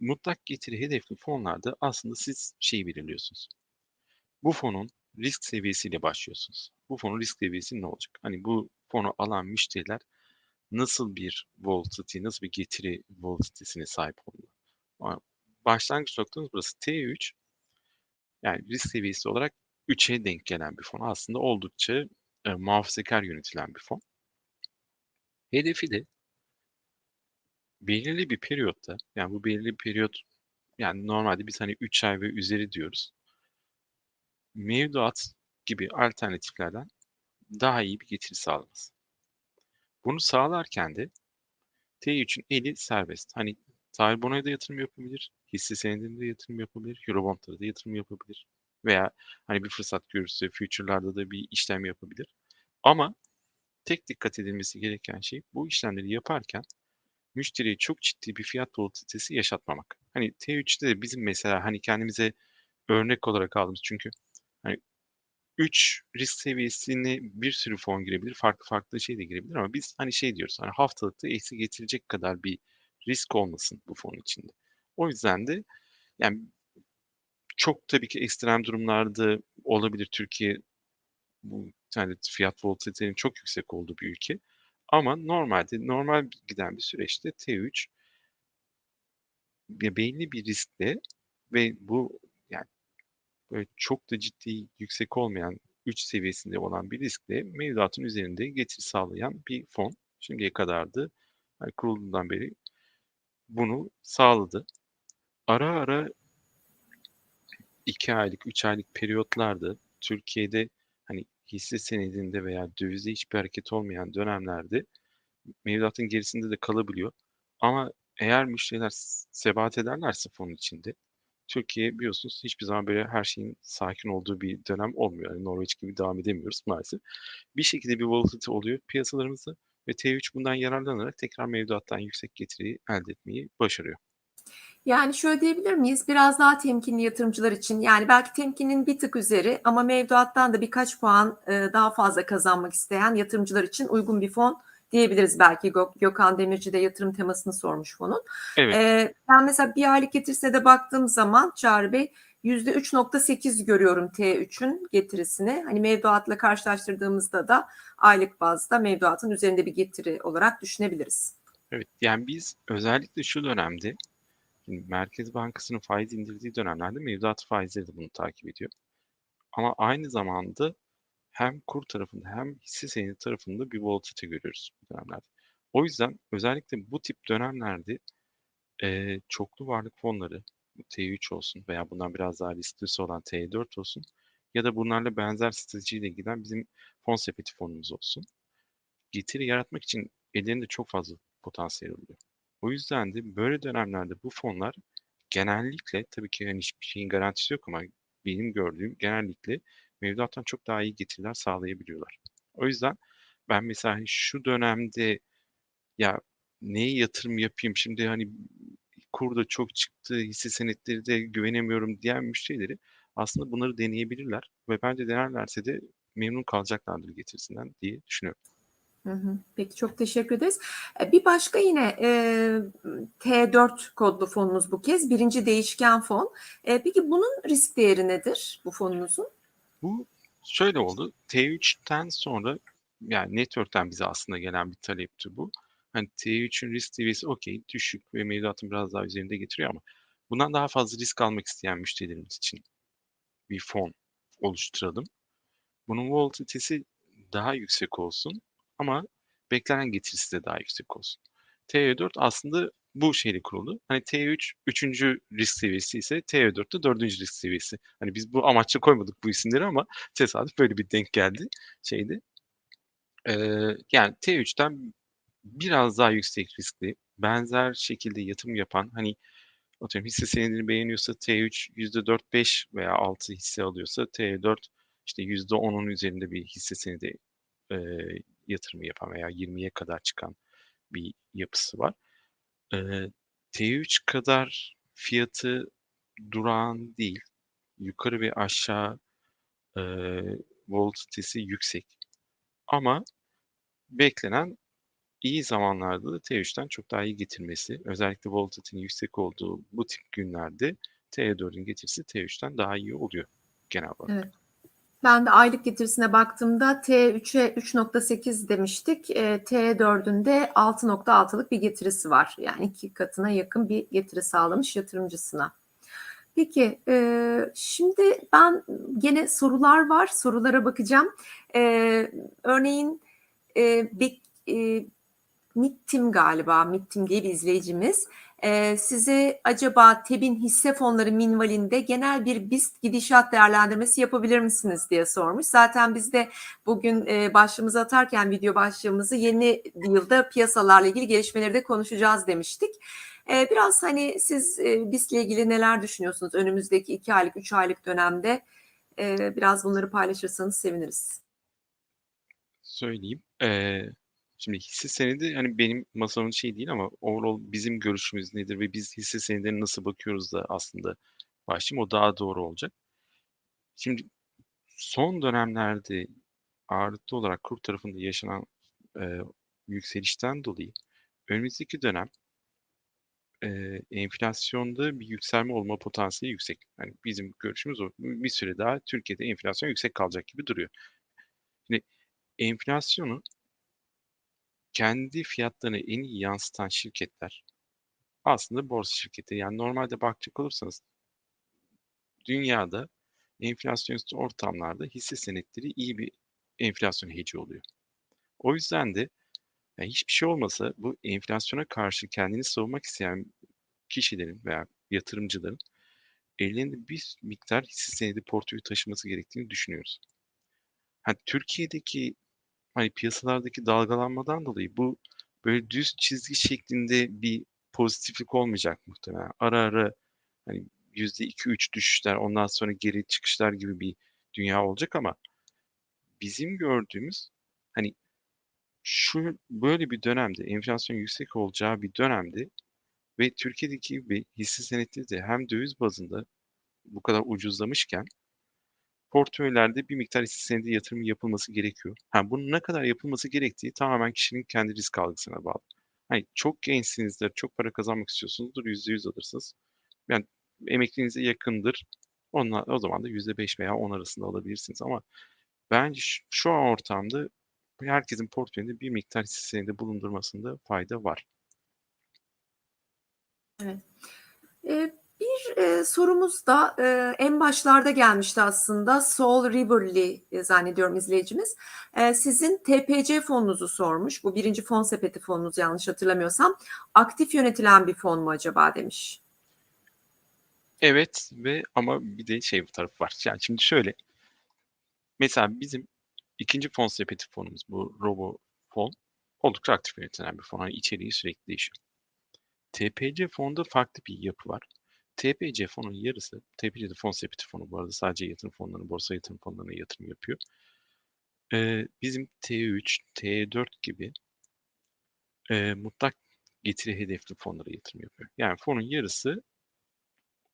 Mutlak getiri hedefli fonlarda aslında siz şeyi belirliyorsunuz. Bu fonun risk seviyesiyle başlıyorsunuz. Bu fonun risk seviyesi ne olacak? Hani bu fonu alan müşteriler nasıl bir volatility, nasıl bir getiri volatilitesine sahip olmalı? Başlangıç noktamız burası. T3 yani risk seviyesi olarak 3'e denk gelen bir fon. Aslında oldukça e, muhafazakar yönetilen bir fon. Hedefi de belirli bir periyotta, yani bu belirli bir periyot, yani normalde biz hani 3 ay ve üzeri diyoruz. Mevduat gibi alternatiflerden daha iyi bir getiri sağlaması. Bunu sağlarken de T3'ün eli serbest. Hani tahvil bonoya da yatırım yapabilir, hisse senedinde de yatırım yapabilir, Eurobond'lara da yatırım yapabilir. Veya hani bir fırsat görürse future'larda da bir işlem yapabilir. Ama tek dikkat edilmesi gereken şey bu işlemleri yaparken müşteriye çok ciddi bir fiyat volatilitesi yaşatmamak. Hani T3'te de bizim mesela hani kendimize örnek olarak aldığımız çünkü hani 3 risk seviyesine bir sürü fon girebilir. Farklı farklı şey de girebilir ama biz hani şey diyoruz hani haftalıkta eksi getirecek kadar bir risk olmasın bu fon içinde. O yüzden de yani çok tabii ki ekstrem durumlarda olabilir. Türkiye bu yani fiyat volatilitenin çok yüksek olduğu bir ülke. Ama normalde normal giden bir süreçte T3 ya belli bir riskle ve bu yani böyle çok da ciddi yüksek olmayan 3 seviyesinde olan bir riskle mevduatın üzerinde getiri sağlayan bir fon. Şimdiye kadar da hani kurulduğundan beri bunu sağladı. Ara ara 2 aylık, 3 aylık periyotlarda Türkiye'de hisse senedinde veya dövizde hiçbir hareket olmayan dönemlerde mevduatın gerisinde de kalabiliyor. Ama eğer müşteriler sebat ederlerse fonun içinde Türkiye biliyorsunuz hiçbir zaman böyle her şeyin sakin olduğu bir dönem olmuyor. Yani Norveç gibi devam edemiyoruz maalesef. Bir şekilde bir volatility oluyor piyasalarımızda ve T3 bundan yararlanarak tekrar mevduattan yüksek getiriyi elde etmeyi başarıyor. Yani şöyle diyebilir miyiz? Biraz daha temkinli yatırımcılar için yani belki temkinin bir tık üzeri ama mevduattan da birkaç puan e, daha fazla kazanmak isteyen yatırımcılar için uygun bir fon diyebiliriz belki. Gök- Gökhan Demirci de yatırım temasını sormuş fonun. Evet. E, ben mesela bir aylık getirse de baktığım zaman Çağrı Bey %3.8 görüyorum T3'ün getirisini. Hani mevduatla karşılaştırdığımızda da aylık bazda mevduatın üzerinde bir getiri olarak düşünebiliriz. Evet, yani biz özellikle şu dönemde Merkez Bankası'nın faiz indirdiği dönemlerde mevduat faizleri de bunu takip ediyor. Ama aynı zamanda hem kur tarafında hem hisse senedi tarafında bir volatilite görüyoruz bu dönemlerde. O yüzden özellikle bu tip dönemlerde eee, çoklu varlık fonları bu T3 olsun veya bundan biraz daha risklisi olan T4 olsun ya da bunlarla benzer stratejiyle giden bizim fon sepeti fonumuz olsun. Getiri yaratmak için ellerinde çok fazla potansiyel oluyor. O yüzden de böyle dönemlerde bu fonlar genellikle tabii ki hani hiçbir şeyin garantisi yok ama benim gördüğüm genellikle mevduattan çok daha iyi getiriler sağlayabiliyorlar. O yüzden ben mesela hani şu dönemde ya neye yatırım yapayım şimdi hani kur da çok çıktı, hisse senetleri de güvenemiyorum diyen müşterileri aslında bunları deneyebilirler ve bence denerlerse de memnun kalacaklardır getirisinden diye düşünüyorum. Peki çok teşekkür ederiz. E, Bir başka yine e, T4 kodlu fonumuz bu kez. Birinci değişken fon. E, peki bunun risk değeri nedir bu fonunuzun? Bu şöyle oldu. T3'ten sonra yani network'ten bize aslında gelen bir talepti bu. Hani T3'ün risk seviyesi okey düşük ve mevduatın biraz daha üzerinde getiriyor ama bundan daha fazla risk almak isteyen müşterilerimiz için bir fon oluşturalım. Bunun volatilitesi daha yüksek olsun ama beklenen getirisi de daha yüksek olsun. TE4 aslında bu şeyle kuruldu. Hani T3 üçüncü risk seviyesi ise TE4 de dördüncü risk seviyesi. Hani biz bu amaçla koymadık bu isimleri ama tesadüf böyle bir denk geldi şeydi. Eee, yani T3'ten biraz daha yüksek riskli, benzer şekilde yatırım yapan, hani atıyorum hisse senedini beğeniyorsa T3 %4-5 veya 6 hisse alıyorsa T4 işte %10'un üzerinde bir hisse senedi eee, yatırımı yapan veya 20'ye kadar çıkan bir yapısı var. Eee, T3 kadar fiyatı durağan değil. Yukarı ve aşağı eee volatilitesi yüksek. Ama beklenen iyi zamanlarda da T3'ten çok daha iyi getirmesi, özellikle volatilitenin yüksek olduğu bu tip günlerde T4'ün getirisi T3'ten daha iyi oluyor genel olarak. Evet. Ben de aylık getirisine baktığımda T3'e 3.8 demiştik. E, T4'ün de 6.6'lık bir getirisi var. Yani iki katına yakın bir getiri sağlamış yatırımcısına. Peki, e, şimdi ben gene sorular var. Sorulara bakacağım. E, örneğin e, e, Mittim galiba, Mittim diye bir izleyicimiz. Ee, size acaba TEB'in hisse fonları minvalinde genel bir BIST gidişat değerlendirmesi yapabilir misiniz diye sormuş. Zaten biz de bugün e, başlığımızı atarken video başlığımızı yeni yılda piyasalarla ilgili gelişmeleri de konuşacağız demiştik. Ee, biraz hani siz e, BIST ile ilgili neler düşünüyorsunuz önümüzdeki iki aylık, üç aylık dönemde? E, biraz bunları paylaşırsanız seviniriz. Söyleyeyim. Eee Şimdi hisse senedi hani benim masamın şey değil ama overall bizim görüşümüz nedir ve biz hisse senedine nasıl bakıyoruz da aslında başlayayım o daha doğru olacak. Şimdi son dönemlerde ağırlıklı olarak kur tarafında yaşanan e, yükselişten dolayı önümüzdeki dönem e, enflasyonda bir yükselme olma potansiyeli yüksek. Yani bizim görüşümüz o. Bir süre daha Türkiye'de enflasyon yüksek kalacak gibi duruyor. Şimdi enflasyonu kendi fiyatlarını en iyi yansıtan şirketler aslında borsa şirketi. Yani normalde bakacak olursanız dünyada enflasyonist ortamlarda hisse senetleri iyi bir enflasyon heci oluyor. O yüzden de yani hiçbir şey olmasa bu enflasyona karşı kendini savunmak isteyen kişilerin veya yatırımcıların ellerinde bir miktar hisse senedi portföyü taşıması gerektiğini düşünüyoruz. Yani Türkiye'deki hani piyasalardaki dalgalanmadan dolayı bu böyle düz çizgi şeklinde bir pozitiflik olmayacak muhtemelen. Ara ara hani yüzde iki üç düşüşler ondan sonra geri çıkışlar gibi bir dünya olacak ama bizim gördüğümüz hani şu böyle bir dönemde enflasyon yüksek olacağı bir dönemde ve Türkiye'deki gibi hisse senetleri de hem döviz bazında bu kadar ucuzlamışken portföylerde bir miktar hisse senedi yatırımı yapılması gerekiyor. Ha, bunun ne kadar yapılması gerektiği tamamen kişinin kendi risk algısına bağlı. Hani çok gençsinizdir, çok para kazanmak istiyorsunuzdur, %100 alırsınız. Yani emekliliğinize yakındır. Onunla, o zaman da %5 veya 10 arasında alabilirsiniz. Ama bence şu, şu an ortamda herkesin portföyünde bir miktar hisse senedi bulundurmasında fayda var. Evet. Ee, e, sorumuz da e, en başlarda gelmişti aslında. Soul Riverly e, zannediyorum izleyicimiz. E, sizin TPC fonunuzu sormuş. Bu birinci fon sepeti fonunuz yanlış hatırlamıyorsam. Aktif yönetilen bir fon mu acaba demiş. Evet ve ama bir de şey bir tarafı var. Yani şimdi şöyle. Mesela bizim ikinci fon sepeti fonumuz bu Robo fon oldukça aktif yönetilen bir fon. Yani içeriği sürekli değişiyor. TPC fonda farklı bir yapı var. TPC fonun yarısı, TPC de fon sepeti fonu bu arada sadece yatırım fonlarını, borsa yatırım fonlarına yatırım yapıyor. Ee, bizim T3, T4 gibi e, mutlak getiri hedefli fonlara yatırım yapıyor. Yani fonun yarısı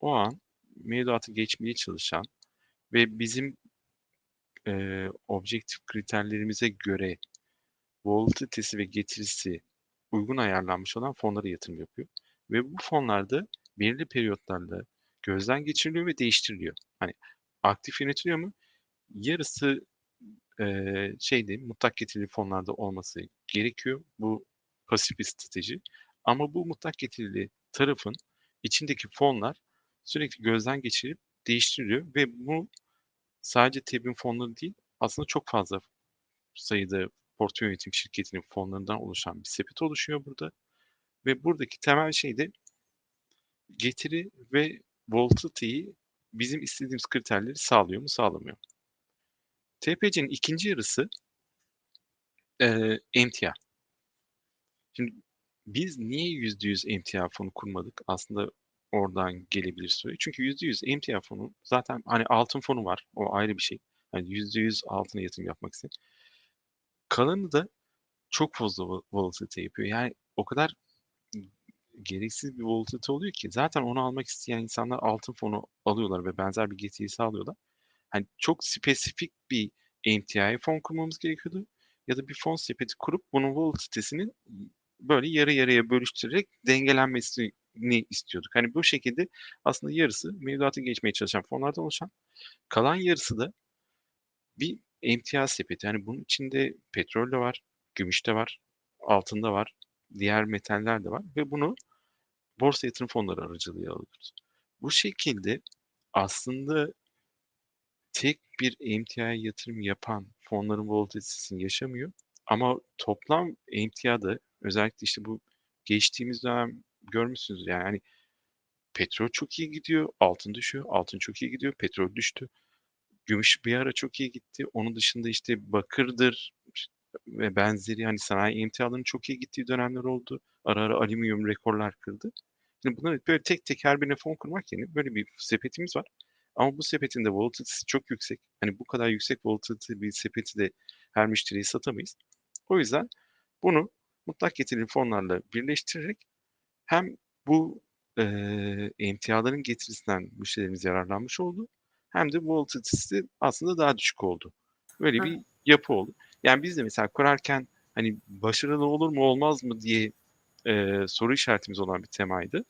o an mevduatı geçmeye çalışan ve bizim e, objektif kriterlerimize göre volatilitesi ve getirisi uygun ayarlanmış olan fonlara yatırım yapıyor. Ve bu fonlarda belirli periyotlarla gözden geçiriliyor ve değiştiriliyor. Hani aktif yönetiliyor mu? Yarısı e, şeyde mutlak getirili fonlarda olması gerekiyor. Bu pasif bir strateji. Ama bu mutlak getirili tarafın içindeki fonlar sürekli gözden geçirip değiştiriliyor ve bu sadece TEB'in fonları değil aslında çok fazla sayıda portföy yönetim şirketinin fonlarından oluşan bir sepet oluşuyor burada. Ve buradaki temel şey de getiri ve volatility'yi bizim istediğimiz kriterleri sağlıyor mu, sağlamıyor? TPC'nin ikinci yarısı eee emtia. Şimdi biz niye %100 emtia fonu kurmadık? Aslında oradan gelebilir soru. Çünkü %100 emtia fonu zaten hani altın fonu var. O ayrı bir şey. Yani %100 altına yatırım yapmak isteyen. Kalanı da çok fazla vol- volatility yapıyor. Yani o kadar gereksiz bir volatility oluyor ki zaten onu almak isteyen insanlar altın fonu alıyorlar ve benzer bir getiri sağlıyorlar. Hani çok spesifik bir MTI fon kurmamız gerekiyordu. Ya da bir fon sepeti kurup bunun volatilitesinin böyle yarı yarıya bölüştürerek dengelenmesini istiyorduk. Hani bu şekilde aslında yarısı mevduatı geçmeye çalışan fonlardan oluşan, kalan yarısı da bir emtia sepeti. Yani bunun içinde petrol de var, gümüş de var, altın da var, diğer metaller de var ve bunu borsa yatırım fonları aracılığıyla alıyoruz. Bu şekilde aslında tek bir emtiaya yatırım yapan fonların volatilitesini yaşamıyor. Ama toplam emtiada özellikle işte bu geçtiğimiz dönem görmüşsünüz yani hani petrol çok iyi gidiyor, altın düşüyor, altın çok iyi gidiyor, petrol düştü. Gümüş bir ara çok iyi gitti. Onun dışında işte bakırdır ve benzeri hani sanayi emtialarının çok iyi gittiği dönemler oldu. Ara ara alüminyum rekorlar kırdı. Şimdi bunları böyle tek tek her birine fon kurmak yerine böyle bir sepetimiz var. Ama bu sepetin de volatilitesi çok yüksek. Hani bu kadar yüksek volatility bir sepeti de her müşteriye satamayız. O yüzden bunu mutlak getirili fonlarla birleştirerek hem bu e, emtiaların getirisinden müşterilerimiz yararlanmış oldu hem de volatilitesi aslında daha düşük oldu. Böyle bir yapı oldu. Yani biz de mesela kurarken hani başarılı olur mu olmaz mı diye e, soru işaretimiz olan bir temaydı.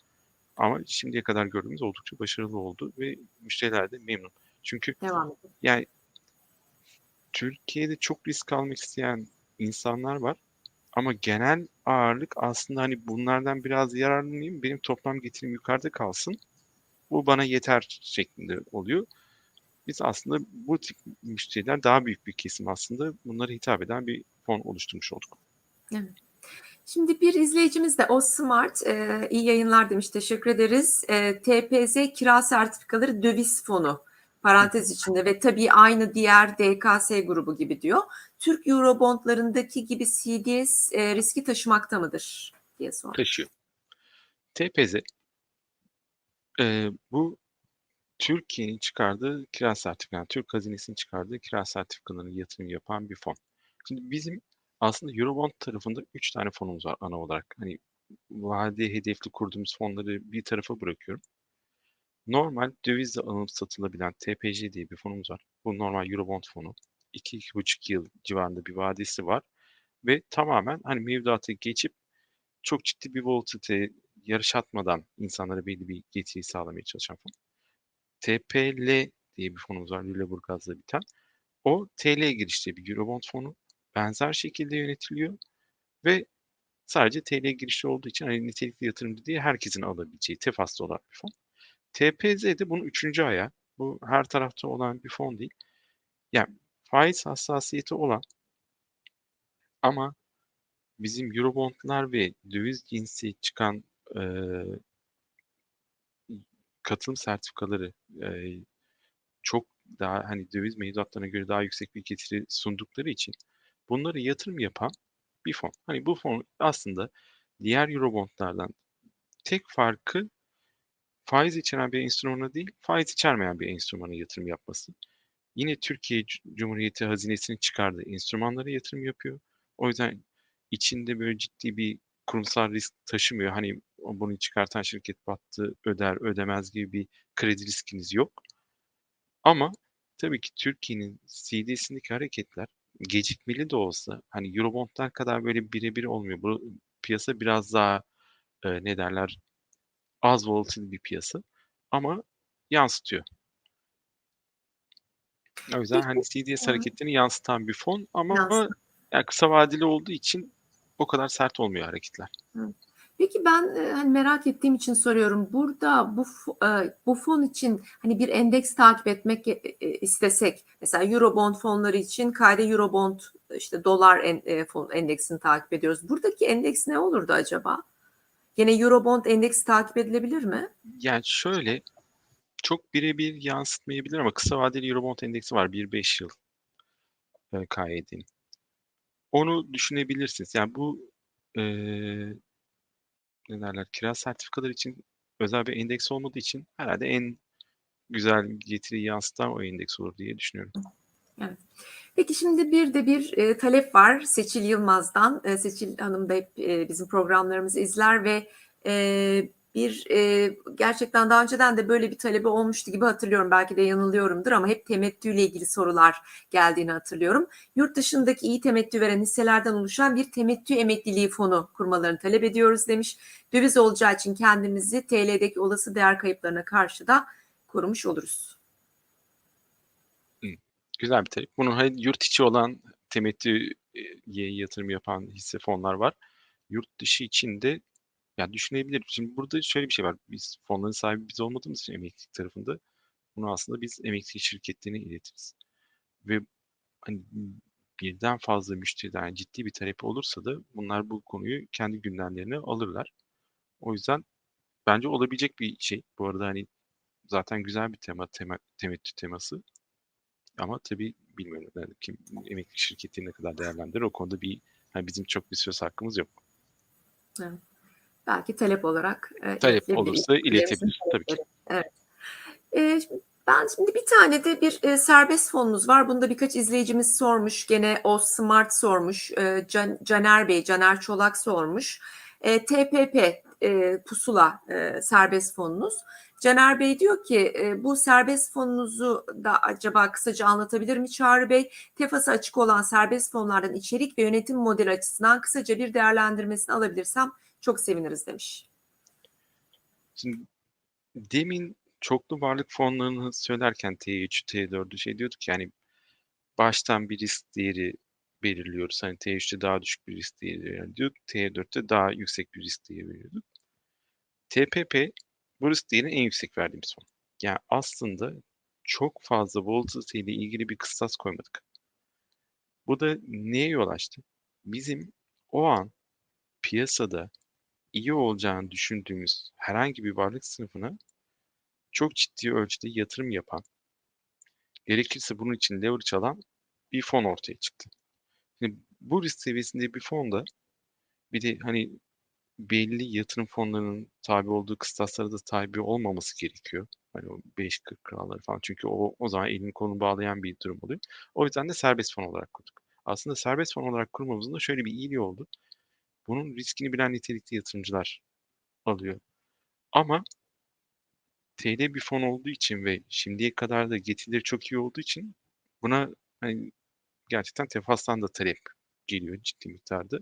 Ama şimdiye kadar gördüğümüz oldukça başarılı oldu ve müşteriler de memnun. Çünkü Devam yani Türkiye'de çok risk almak isteyen insanlar var. Ama genel ağırlık aslında hani bunlardan biraz yararlanayım, benim toplam getirim yukarıda kalsın. Bu bana yeter şeklinde oluyor. Biz aslında bu tip müşteriler daha büyük bir kesim aslında bunlara hitap eden bir fon oluşturmuş olduk. Evet. Şimdi bir izleyicimiz de o Smart e, iyi yayınlar demiş. Teşekkür ederiz. E, TPZ kira sertifikaları döviz fonu parantez içinde ve tabii aynı diğer DKS grubu gibi diyor. Türk Eurobondlarındaki gibi CDS e, riski taşımakta mıdır diye sor. Taşıyor. TPZ e, bu Türkiye'nin çıkardığı kira sertifikaları, Türk hazinesinin çıkardığı kira sertifikalarına yatırım yapan bir fon. Şimdi bizim aslında Eurobond tarafında 3 tane fonumuz var ana olarak. Hani vade hedefli kurduğumuz fonları bir tarafa bırakıyorum. Normal dövizle alınıp satılabilen TPC diye bir fonumuz var. Bu normal Eurobond fonu. 2-2,5 yıl civarında bir vadesi var. Ve tamamen hani mevduatı geçip çok ciddi bir volatility yarış atmadan insanlara belli bir getiri sağlamaya çalışan fon. TPL diye bir fonumuz var. Lüleburgaz'da biten. O TL girişli bir Eurobond fonu. Benzer şekilde yönetiliyor ve sadece TL girişli olduğu için hani nitelikli yatırımcı diye herkesin alabileceği tefaslı olan bir fon. TPZ de bunun üçüncü ayağı. Bu her tarafta olan bir fon değil. Yani faiz hassasiyeti olan ama bizim Eurobondlar ve döviz cinsi çıkan e, katılım sertifikaları e, çok daha hani döviz mevduatlarına göre daha yüksek bir getiri sundukları için bunları yatırım yapan bir fon. Hani bu fon aslında diğer Eurobondlardan tek farkı faiz içeren bir enstrümana değil, faiz içermeyen bir enstrümana yatırım yapması. Yine Türkiye Cumhuriyeti hazinesinin çıkardığı enstrümanlara yatırım yapıyor. O yüzden içinde böyle ciddi bir kurumsal risk taşımıyor. Hani bunu çıkartan şirket battı, öder, ödemez gibi bir kredi riskiniz yok. Ama tabii ki Türkiye'nin CD'sindeki hareketler gecikmeli de olsa hani Eurobondlar kadar böyle birebir olmuyor. Bu piyasa biraz daha e, ne derler az volatil bir piyasa ama yansıtıyor. O yüzden hani CDS hareketlerini yansıtan bir fon ama Yansıtan. yani kısa vadeli olduğu için o kadar sert olmuyor hareketler. Peki ben e, hani merak ettiğim için soruyorum. Burada bu e, bu fon için hani bir endeks takip etmek e, istesek, mesela Eurobond fonları için KD Eurobond işte dolar en, fon endeksini takip ediyoruz. Buradaki endeks ne olurdu acaba? Yine Eurobond endeksi takip edilebilir mi? Yani şöyle çok birebir yansıtmayabilir ama kısa vadeli Eurobond endeksi var 1-5 yıl KYD'nin. Onu düşünebilirsiniz. Yani bu e, ne derler kira sertifikalar için özel bir endeks olmadığı için herhalde en güzel getiriyi yansıtan o endeks olur diye düşünüyorum. Evet. Peki şimdi bir de bir e, talep var Seçil Yılmaz'dan. E, Seçil Hanım da hep e, bizim programlarımızı izler ve e, bir e, gerçekten daha önceden de böyle bir talebi olmuştu gibi hatırlıyorum. Belki de yanılıyorumdur ama hep temettüyle ilgili sorular geldiğini hatırlıyorum. Yurt dışındaki iyi temettü veren hisselerden oluşan bir temettü emekliliği fonu kurmalarını talep ediyoruz demiş. Döviz olacağı için kendimizi TL'deki olası değer kayıplarına karşı da korumuş oluruz. Güzel bir talep. Bunun yurt içi olan temettüye yatırım yapan hisse fonlar var. Yurt dışı için de ya düşünebilir. Şimdi burada şöyle bir şey var. Biz fonların sahibi biz olmadığımız için emeklilik tarafında bunu aslında biz emeklilik şirketlerine iletiriz. Ve hani birden fazla müşteriden yani ciddi bir talep olursa da bunlar bu konuyu kendi gündemlerine alırlar. O yüzden bence olabilecek bir şey. Bu arada hani zaten güzel bir tema, tema temettü teması. Ama tabii bilmiyorum yani kim emeklilik şirketi ne kadar değerlendirir o konuda bir hani bizim çok bir söz hakkımız yok. Evet. Belki talep olarak e, talep olursa iletebilir tabii ki. Evet. E, ben şimdi bir tane de bir e, serbest fonumuz var. Bunda birkaç izleyicimiz sormuş. Gene o Smart sormuş. E, Can, Caner Bey, Caner Çolak sormuş. E, TPP e, pusula e, serbest fonunuz. Caner Bey diyor ki e, bu serbest fonunuzu da acaba kısaca anlatabilir mi Çağrı Bey? Tefası açık olan serbest fonlardan içerik ve yönetim modeli açısından kısaca bir değerlendirmesini alabilirsem çok seviniriz demiş. Şimdi demin çoklu varlık fonlarını söylerken T3, T4'ü şey diyorduk yani baştan bir risk değeri belirliyoruz. Hani T3'te daha düşük bir risk değeri veriyorduk. T4'te daha yüksek bir risk değeri veriyorduk. TPP bu risk değerinin en yüksek verdiğimiz fon. Yani aslında çok fazla volatility ile ilgili bir kıstas koymadık. Bu da neye yol açtı? Bizim o an piyasada iyi olacağını düşündüğümüz herhangi bir varlık sınıfına çok ciddi ölçüde yatırım yapan, gerekirse bunun için leverage alan bir fon ortaya çıktı. Şimdi bu risk seviyesinde bir fonda bir de hani belli yatırım fonlarının tabi olduğu kıstaslara da tabi olmaması gerekiyor. Hani o 5-40 kralları falan. Çünkü o, o zaman elini kolunu bağlayan bir durum oluyor. O yüzden de serbest fon olarak kurduk. Aslında serbest fon olarak kurmamızın da şöyle bir iyiliği oldu. Bunun riskini bilen nitelikli yatırımcılar alıyor. Ama TL bir fon olduğu için ve şimdiye kadar da getirileri çok iyi olduğu için buna hani gerçekten tefastan da talep geliyor ciddi miktarda.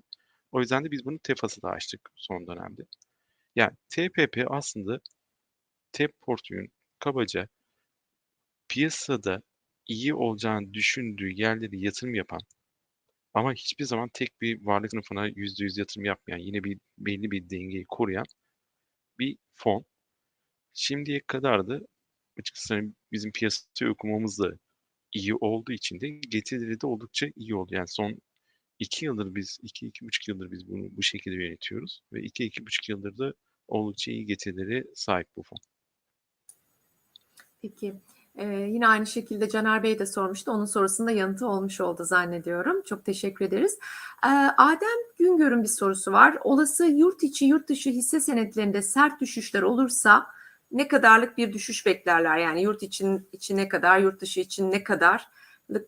O yüzden de biz bunu TEFAS'a da açtık son dönemde. Yani TPP aslında TEP portföyün kabaca piyasada iyi olacağını düşündüğü yerleri yatırım yapan ama hiçbir zaman tek bir varlık sınıfına %100 yatırım yapmayan, yine bir belli bir dengeyi koruyan bir fon. Şimdiye kadar da açıkçası hani bizim piyasayı okumamız da iyi olduğu için de getirileri de oldukça iyi oldu. Yani son iki yıldır biz, iki, iki buçuk yıldır biz bunu bu şekilde yönetiyoruz. Ve iki, iki buçuk yıldır da oldukça iyi getirileri sahip bu fon. Peki. Ee, yine aynı şekilde Caner Bey de sormuştu. Onun sorusunda yanıtı olmuş oldu zannediyorum. Çok teşekkür ederiz. Ee, Adem Güngör'ün bir sorusu var. Olası yurt içi yurt dışı hisse senetlerinde sert düşüşler olursa ne kadarlık bir düşüş beklerler? Yani yurt için, için ne kadar, yurt dışı için ne kadar?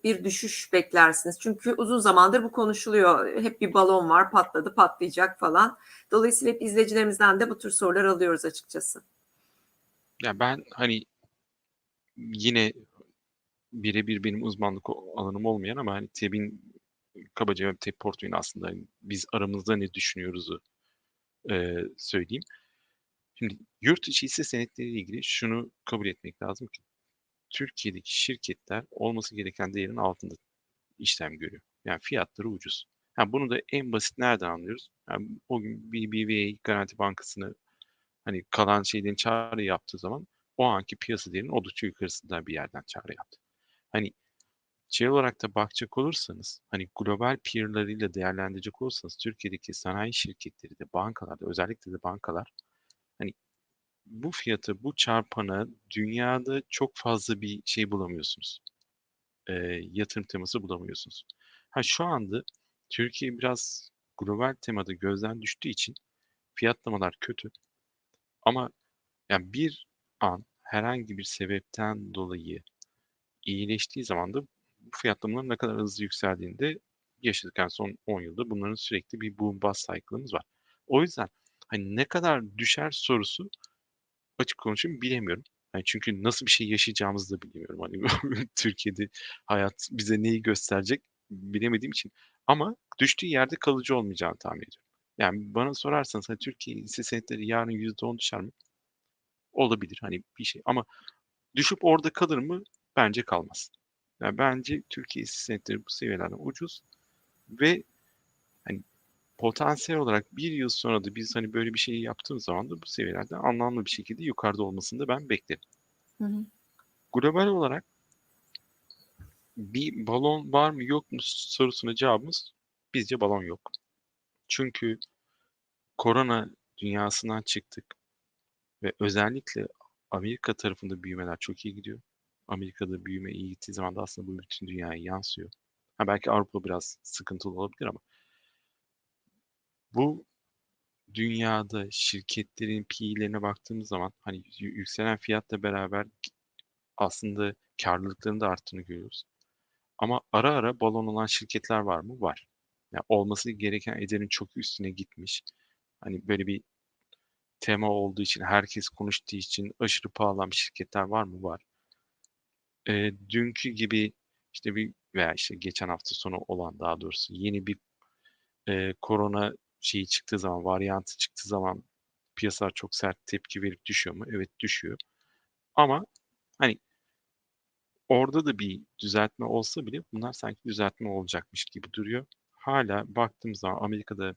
bir düşüş beklersiniz. Çünkü uzun zamandır bu konuşuluyor. Hep bir balon var patladı patlayacak falan. Dolayısıyla hep izleyicilerimizden de bu tür sorular alıyoruz açıkçası. Ya ben hani yine birebir benim uzmanlık alanım olmayan ama hani TEB'in kabaca TEB portföyün aslında hani biz aramızda ne düşünüyoruzu e, söyleyeyim. Şimdi yurt içi hisse senetleriyle ilgili şunu kabul etmek lazım ki Türkiye'deki şirketler olması gereken değerin altında işlem görüyor. Yani fiyatları ucuz. Yani bunu da en basit nereden anlıyoruz? Yani o gün BBVA Garanti Bankası'nı hani kalan şeylerin çağrı yaptığı zaman o anki piyasa değerinin oldukça yukarısında bir yerden çağrı yaptı. Hani Şey olarak da bakacak olursanız, hani global peer'larıyla değerlendirecek olursanız Türkiye'deki sanayi şirketleri de bankalar da özellikle de bankalar hani bu fiyata, bu çarpana dünyada çok fazla bir şey bulamıyorsunuz. Eee, yatırım teması bulamıyorsunuz. Ha şu anda Türkiye biraz global temada gözden düştüğü için fiyatlamalar kötü. Ama yani bir an herhangi bir sebepten dolayı iyileştiği zaman da bu fiyatlamaların ne kadar hızlı yükseldiğini de yaşadık. Yani son 10 yılda bunların sürekli bir boom bust cycle'ımız var. O yüzden hani ne kadar düşer sorusu açık konuşayım bilemiyorum. Hani çünkü nasıl bir şey yaşayacağımızı da bilmiyorum. Hani *laughs* Türkiye'de hayat bize neyi gösterecek bilemediğim için. Ama düştüğü yerde kalıcı olmayacağını tahmin ediyorum. Yani bana sorarsanız hani Türkiye hisse senetleri yarın %10 düşer mi? Olabilir hani bir şey ama düşüp orada kalır mı? Bence kalmaz. Yani bence Türkiye senetleri bu seviyelerden ucuz ve hani potansiyel olarak bir yıl sonra da biz hani böyle bir şey yaptığımız zaman da bu seviyelerde anlamlı bir şekilde yukarıda olmasını da ben beklerim. Hı hı. Global olarak bir balon var mı yok mu sorusuna cevabımız bizce balon yok. Çünkü korona dünyasından çıktık ve özellikle Amerika tarafında büyümeler çok iyi gidiyor. Amerika'da büyüme iyi gittiği zaman da aslında bu bütün dünyaya yansıyor. Ha belki Avrupa biraz sıkıntılı olabilir ama bu dünyada şirketlerin PE'lerine baktığımız zaman hani yükselen fiyatla beraber aslında karlılıklarının da arttığını görüyoruz. Ama ara ara balon olan şirketler var mı? Var. Yani olması gereken ederin çok üstüne gitmiş. Hani böyle bir tema olduğu için, herkes konuştuğu için aşırı pahalı şirketler var mı? Var. Ee, dünkü gibi işte bir veya işte geçen hafta sonu olan daha doğrusu yeni bir e, korona şeyi çıktığı zaman, varyantı çıktığı zaman piyasalar çok sert tepki verip düşüyor mu? Evet düşüyor. Ama hani orada da bir düzeltme olsa bile bunlar sanki düzeltme olacakmış gibi duruyor. Hala baktığımız zaman Amerika'da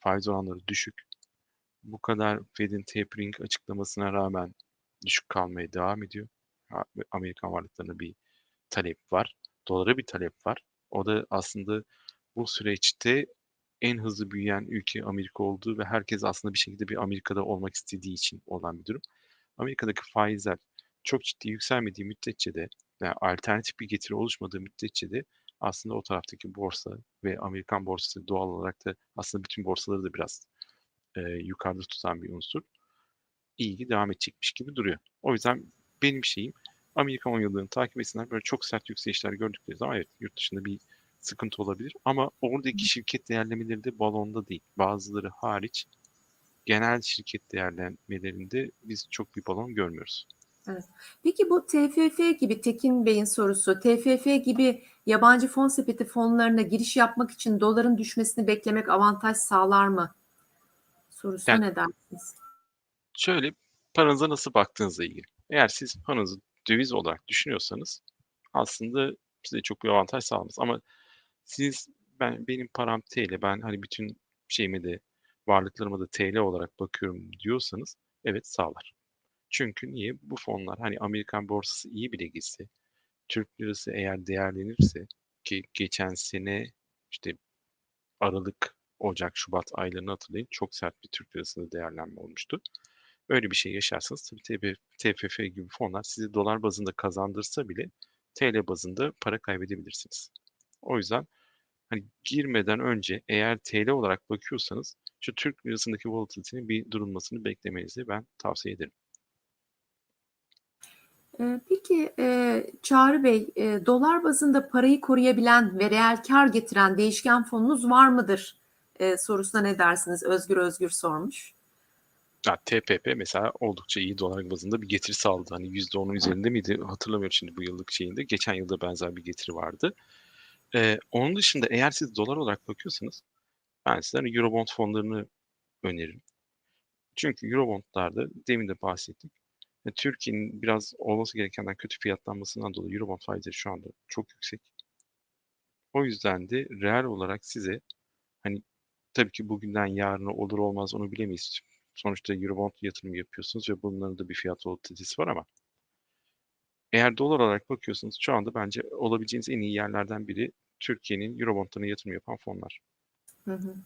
faiz oranları düşük. Bu kadar Fed'in tapering açıklamasına rağmen düşük kalmaya devam ediyor. Amerikan varlıklarına bir talep var. Dolara bir talep var. O da aslında bu süreçte en hızlı büyüyen ülke Amerika olduğu ve herkes aslında bir şekilde bir Amerika'da olmak istediği için olan bir durum. Amerika'daki faizler çok ciddi yükselmediği müddetçe de yani alternatif bir getiri oluşmadığı müddetçe de aslında o taraftaki borsa ve Amerikan borsası doğal olarak da aslında bütün borsaları da biraz e, yukarıda tutan bir unsur. İyi devam edecekmiş gibi duruyor. O yüzden benim şeyim Amerikan 10 yıllarını takip etsinler. Böyle çok sert yükselişler gördükleri zaman evet yurt dışında bir sıkıntı olabilir. Ama oradaki şirket değerlemeleri de balonda değil. Bazıları hariç genel şirket değerlemelerinde biz çok bir balon görmüyoruz. Peki bu TFF gibi Tekin Bey'in sorusu, TFF gibi yabancı fon sepeti fonlarına giriş yapmak için doların düşmesini beklemek avantaj sağlar mı? Sorusuna Yani- ne dersiniz? Şöyle paranıza nasıl baktığınızla ilgili. Eğer siz paranızı döviz olarak düşünüyorsanız aslında size çok bir avantaj sağlamaz. Ama siz ben benim param TL ben hani bütün şeyime de varlıklarıma da TL olarak bakıyorum diyorsanız evet sağlar. Çünkü niye? Bu fonlar hani Amerikan borsası iyi bile gitse Türk lirası eğer değerlenirse ki geçen sene işte Aralık, Ocak, Şubat aylarını hatırlayın çok sert bir Türk lirasında değerlenme olmuştu. Öyle bir şey yaşarsanız tabii TFF gibi fonlar sizi dolar bazında kazandırsa bile TL bazında para kaybedebilirsiniz. O yüzden hani girmeden önce eğer TL olarak bakıyorsanız şu Türk lirasındaki volatility'nin bir durulmasını beklemenizi ben tavsiye ederim. Peki Çağrı Bey, dolar bazında parayı koruyabilen ve reel kar getiren değişken fonunuz var mıdır? E, sorusuna ne dersiniz? Özgür Özgür sormuş. Ya, TPP mesela oldukça iyi dolar bazında bir getiri sağladı. Hani %10'un üzerinde miydi hatırlamıyorum şimdi bu yıllık şeyinde. Geçen yılda benzer bir getiri vardı. Ee, onun dışında eğer siz dolar olarak bakıyorsanız ben size hani Eurobond fonlarını öneririm. Çünkü Eurobondlarda demin de bahsettik. e, Türkiye'nin biraz olması gerekenden kötü fiyatlanmasından dolayı Eurobond faizleri şu anda çok yüksek. O yüzden de reel olarak size hani tabii ki bugünden yarına olur olmaz onu bilemeyiz. Sonuçta Eurobond yatırım yapıyorsunuz ve bunların da bir fiyat volatilitesi var ama eğer dolar olarak bakıyorsanız şu anda bence olabileceğiniz en iyi yerlerden biri Türkiye'nin Eurobond'larına yatırım yapan fonlar. Hı hı.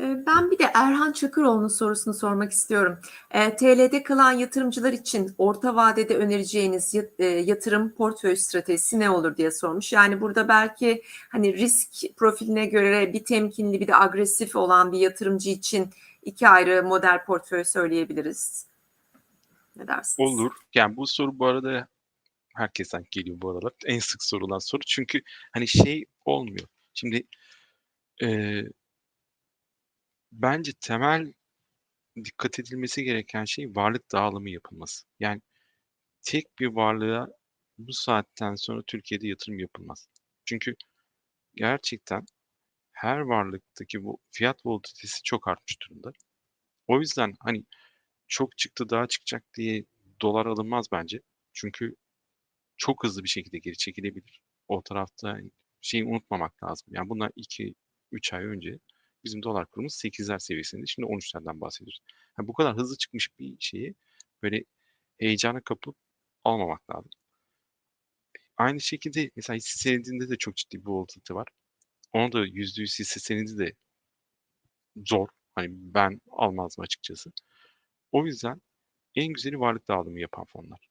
Ee, Ben bir de Erhan Çakıroğlu'nun sorusunu sormak istiyorum. Ee, TL'de kalan yatırımcılar için orta vadede önereceğiniz e, yatırım portföy stratejisi ne olur diye sormuş. Yani burada belki hani risk profiline göre bir temkinli bir de agresif olan bir yatırımcı için iki ayrı model portföy söyleyebiliriz. Ne dersiniz? Olur. Yani bu soru bu arada herkesten geliyor bu aralar. En sık sorulan soru. Çünkü hani şey olmuyor. Şimdi eee, bence temel dikkat edilmesi gereken şey varlık dağılımı yapılması. Yani tek bir varlığa bu saatten sonra Türkiye'de yatırım yapılmaz. Çünkü gerçekten her varlıktaki bu fiyat volatilitesi çok artmış durumda. O yüzden hani çok çıktı daha çıkacak diye dolar alınmaz bence. Çünkü çok hızlı bir şekilde geri çekilebilir. O tarafta şeyi unutmamak lazım. Yani bundan 2-3 ay önce bizim dolar kurumuz 8'ler seviyesinde. Şimdi 13'lerden bahsediyoruz. Yani bu kadar hızlı çıkmış bir şeyi böyle heyecana kapılıp almamak lazım. Aynı şekilde mesela hisse senedinde de çok ciddi bir volatilite var. Onu da %100 hisse senedi de zor. Hani ben almazdım açıkçası. O yüzden en güzeli varlık dağılımı yapan fonlar.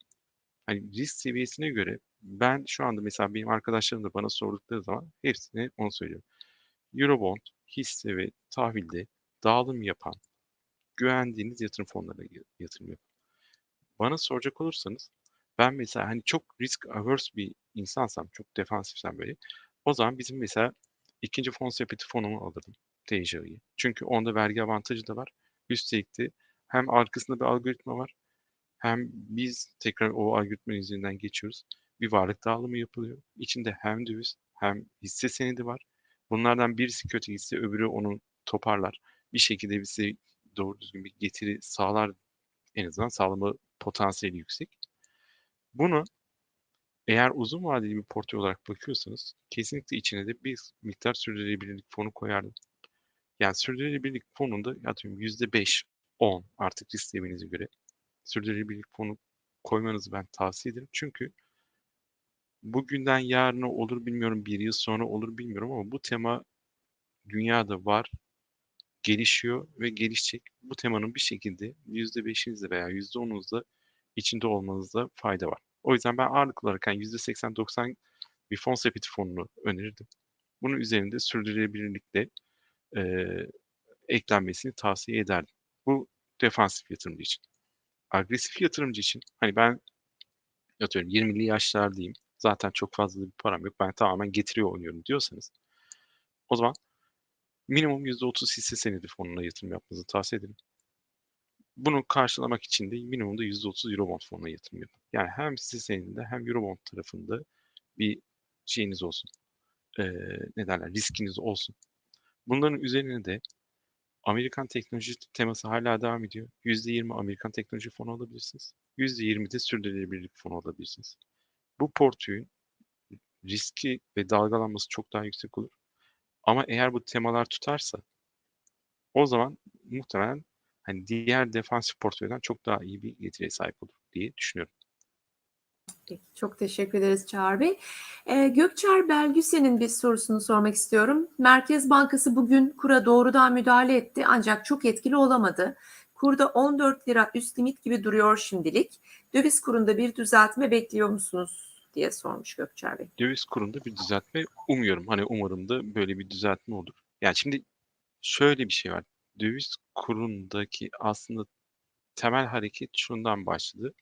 Hani risk seviyesine göre ben şu anda mesela benim arkadaşlarım da bana sordukları zaman hepsine onu söylüyorum. Eurobond, hisse ve tahvilde dağılım yapan, güvendiğiniz yatırım fonlarına yatırım yapın. Bana soracak olursanız ben mesela hani çok risk averse bir insansam, çok defansifsem böyle o zaman bizim mesela ikinci fon sepeti fonumu alırdım. TJ'yi. Çünkü onda vergi avantajı da var. Üstelik de hem arkasında bir algoritma var hem biz tekrar o algoritma üzerinden geçiyoruz. Bir varlık dağılımı yapılıyor. İçinde hem döviz hem hisse senedi var. Bunlardan birisi kötü gitse öbürü onu toparlar. Bir şekilde bize doğru düzgün bir getiri sağlar en azından sağlama potansiyeli yüksek. Bunu eğer uzun vadeli bir portföy olarak bakıyorsanız kesinlikle içine de bir miktar sürdürülebilirlik fonu koyardım. Yani sürdürülebilirlik fonunda atıyorum %5, 10 artık risk seviyenize göre sürdürülebilirlik fonu koymanızı ben tavsiye ederim. Çünkü bugünden yarına olur bilmiyorum, bir yıl sonra olur bilmiyorum ama bu tema dünyada var, gelişiyor ve gelişecek. Bu temanın bir şekilde %5'inizde veya %10'unuzda içinde olmanızda fayda var. O yüzden ben ağırlıklı olarak yani %80-90 bir fon sepeti fonunu önerirdim. Bunun üzerinde sürdürülebilirlikle e, eklenmesini tavsiye ederdim. Bu defansif yatırımcı için. Agresif yatırımcı için hani ben atıyorum 20'li yaşlardayım. Zaten çok fazla bir param yok. Ben tamamen getiriyor oynuyorum diyorsanız o zaman minimum %30 hisse senedi fonuna yatırım yapmanızı tavsiye ederim. Bunu karşılamak için de minimumda %30 Eurobond fonuna yatırım yapın. Yani hem hisse senedinde hem Eurobond tarafında bir şeyiniz olsun. Ee, ne derler riskiniz olsun. Bunların üzerine de Amerikan teknoloji teması hala devam ediyor. %20 Amerikan teknoloji fonu alabilirsiniz. %20 de sürdürülebilirlik fonu alabilirsiniz. Bu portföyün riski ve dalgalanması çok daha yüksek olur. Ama eğer bu temalar tutarsa o zaman muhtemelen hani diğer defansif portföyden çok daha iyi bir getiriye sahip olur diye düşünüyorum. Çok teşekkür ederiz Çağrı Bey. Ee, Gökçer Belgüsen'in bir sorusunu sormak istiyorum. Merkez Bankası bugün kura doğrudan müdahale etti ancak çok etkili olamadı. Kurda 14 lira üst limit gibi duruyor şimdilik. Döviz kurunda bir düzeltme bekliyor musunuz diye sormuş Gökçer Bey. Döviz kurunda bir düzeltme umuyorum. Hani umarım da böyle bir düzeltme olur. Yani şimdi şöyle bir şey var. Döviz kurundaki aslında temel hareket şundan başladı.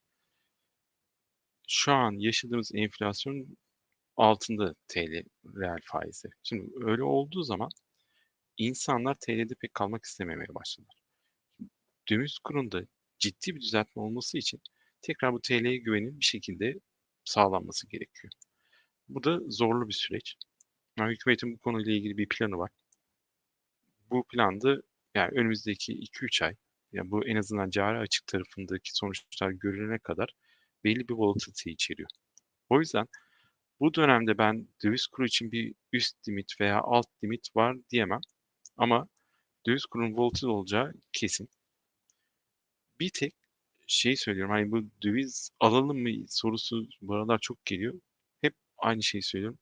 Şu an yaşadığımız enflasyon altında TL reel faizi. Şimdi öyle olduğu zaman insanlar TL'de pek kalmak istememeye başladılar. Döviz kurunda ciddi bir düzeltme olması için tekrar bu TL'ye güvenin bir şekilde sağlanması gerekiyor. Bu da zorlu bir süreç. Yani hükümetin bu konuyla ilgili bir planı var. Bu planda yani önümüzdeki 2-3 ay, yani bu en azından cari açık tarafındaki sonuçlar görülene kadar belli bir volatility içeriyor. O yüzden bu dönemde ben döviz kuru için bir üst limit veya alt limit var diyemem. Ama döviz kurunun volatil olacağı kesin. Bir tek şeyi söylüyorum, hani, bu döviz alalım mı sorusu bu aralar çok geliyor. Hep aynı şeyi söylüyorum.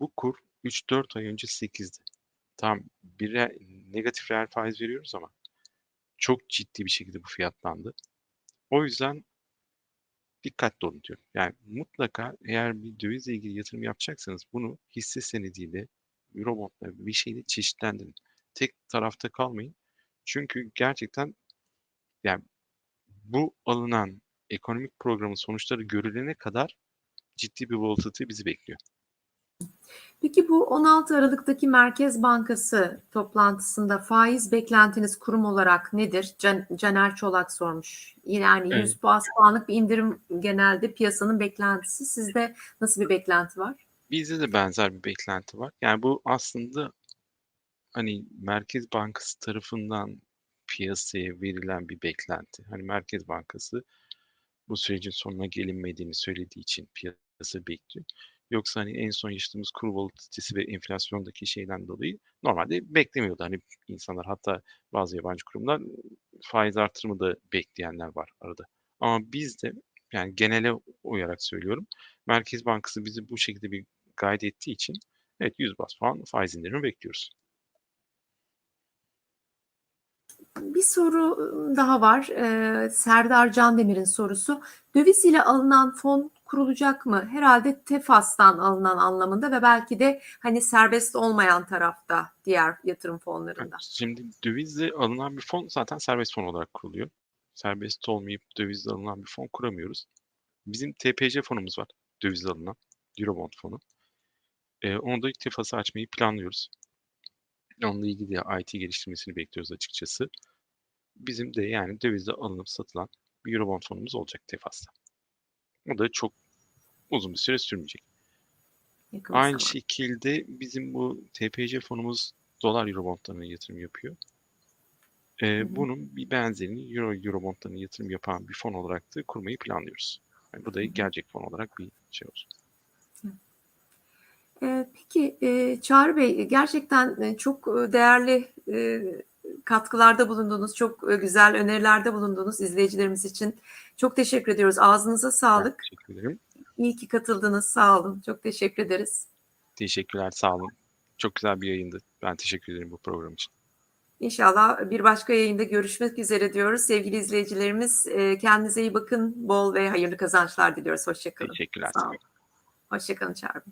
Bu kur 3-4 ay önce 8'di. Tamam, bir negatif reel faiz veriyoruz ama çok ciddi bir şekilde bu fiyatlandı. O yüzden dikkatli olun diyorum. Yani mutlaka eğer bir dövizle ilgili yatırım yapacaksanız bunu hisse senediyle, Eurobond'la bir şeyle çeşitlendirin. Tek tarafta kalmayın. Çünkü gerçekten yani bu alınan ekonomik programın sonuçları görülene kadar ciddi bir volatility bizi bekliyor. Peki bu 16 Aralık'taki Merkez Bankası toplantısında faiz beklentiniz kurum olarak nedir? Can, Caner Çolak sormuş. Yani Evet. 100 bas puanlık bir indirim genelde piyasanın beklentisi. Sizde nasıl bir beklenti var? Bizde de benzer bir beklenti var. Yani bu aslında hani Merkez Bankası tarafından piyasaya verilen bir beklenti. Hani Merkez Bankası bu sürecin sonuna gelinmediğini söylediği için piyasa bekliyor. Yoksa hani en son yaşadığımız kur volatilitesi ve enflasyondaki şeyden dolayı normalde beklemiyordu. Hani insanlar hatta bazı yabancı kurumlar faiz artırımı da bekleyenler var arada. Ama biz de yani genele uyarak söylüyorum. Merkez Bankası bizi bu şekilde bir guide ettiği için evet 100 bas puan faiz indirimi bekliyoruz. Bir soru ıı, daha var. Ee, Serdar Candemir'in sorusu. Döviz ile alınan fon kurulacak mı? Herhalde TEFAS'tan alınan anlamında ve belki de hani serbest olmayan tarafta diğer yatırım fonlarında. şimdi dövizle alınan bir fon zaten serbest fon olarak kuruluyor. Serbest olmayıp dövizle alınan bir fon kuramıyoruz. Bizim TPC fonumuz var. Dövizle alınan. Eurobond fonu. Ee, onu da TEFAS'ı açmayı planlıyoruz. Onunla ilgili de IT geliştirmesini bekliyoruz açıkçası. Bizim de yani dövizle alınıp satılan bir Eurobond fonumuz olacak TEFAS'ta. O da çok uzun bir süre sürmeyecek. Yakın Aynı zamanda. şekilde bizim bu TPC fonumuz dolar Eurobondlarına yatırım yapıyor. Ee, Hı hı. bunun bir benzerini Euro Eurobondlarına yatırım yapan bir fon olarak da kurmayı planlıyoruz. Yani bu da gelecek fon olarak bir şey olacak. Ee, Peki e, Çağrı Bey gerçekten e, çok e, değerli katkılarda bulundunuz. Çok e, güzel önerilerde bulundunuz izleyicilerimiz için. Çok teşekkür ediyoruz. Ağzınıza Ben sağlık. teşekkür ederim. İyi ki katıldınız. Sağ olun. Çok teşekkür ederiz. Teşekkürler, sağ olun. Çok güzel bir yayındı. Ben teşekkür ederim bu program için. İnşallah bir başka yayında görüşmek üzere diyoruz. Sevgili izleyicilerimiz e, kendinize iyi bakın. Bol ve hayırlı kazançlar diliyoruz. Hoşçakalın. Teşekkürler. Sağ olun. Hoşçakalın Çağrı.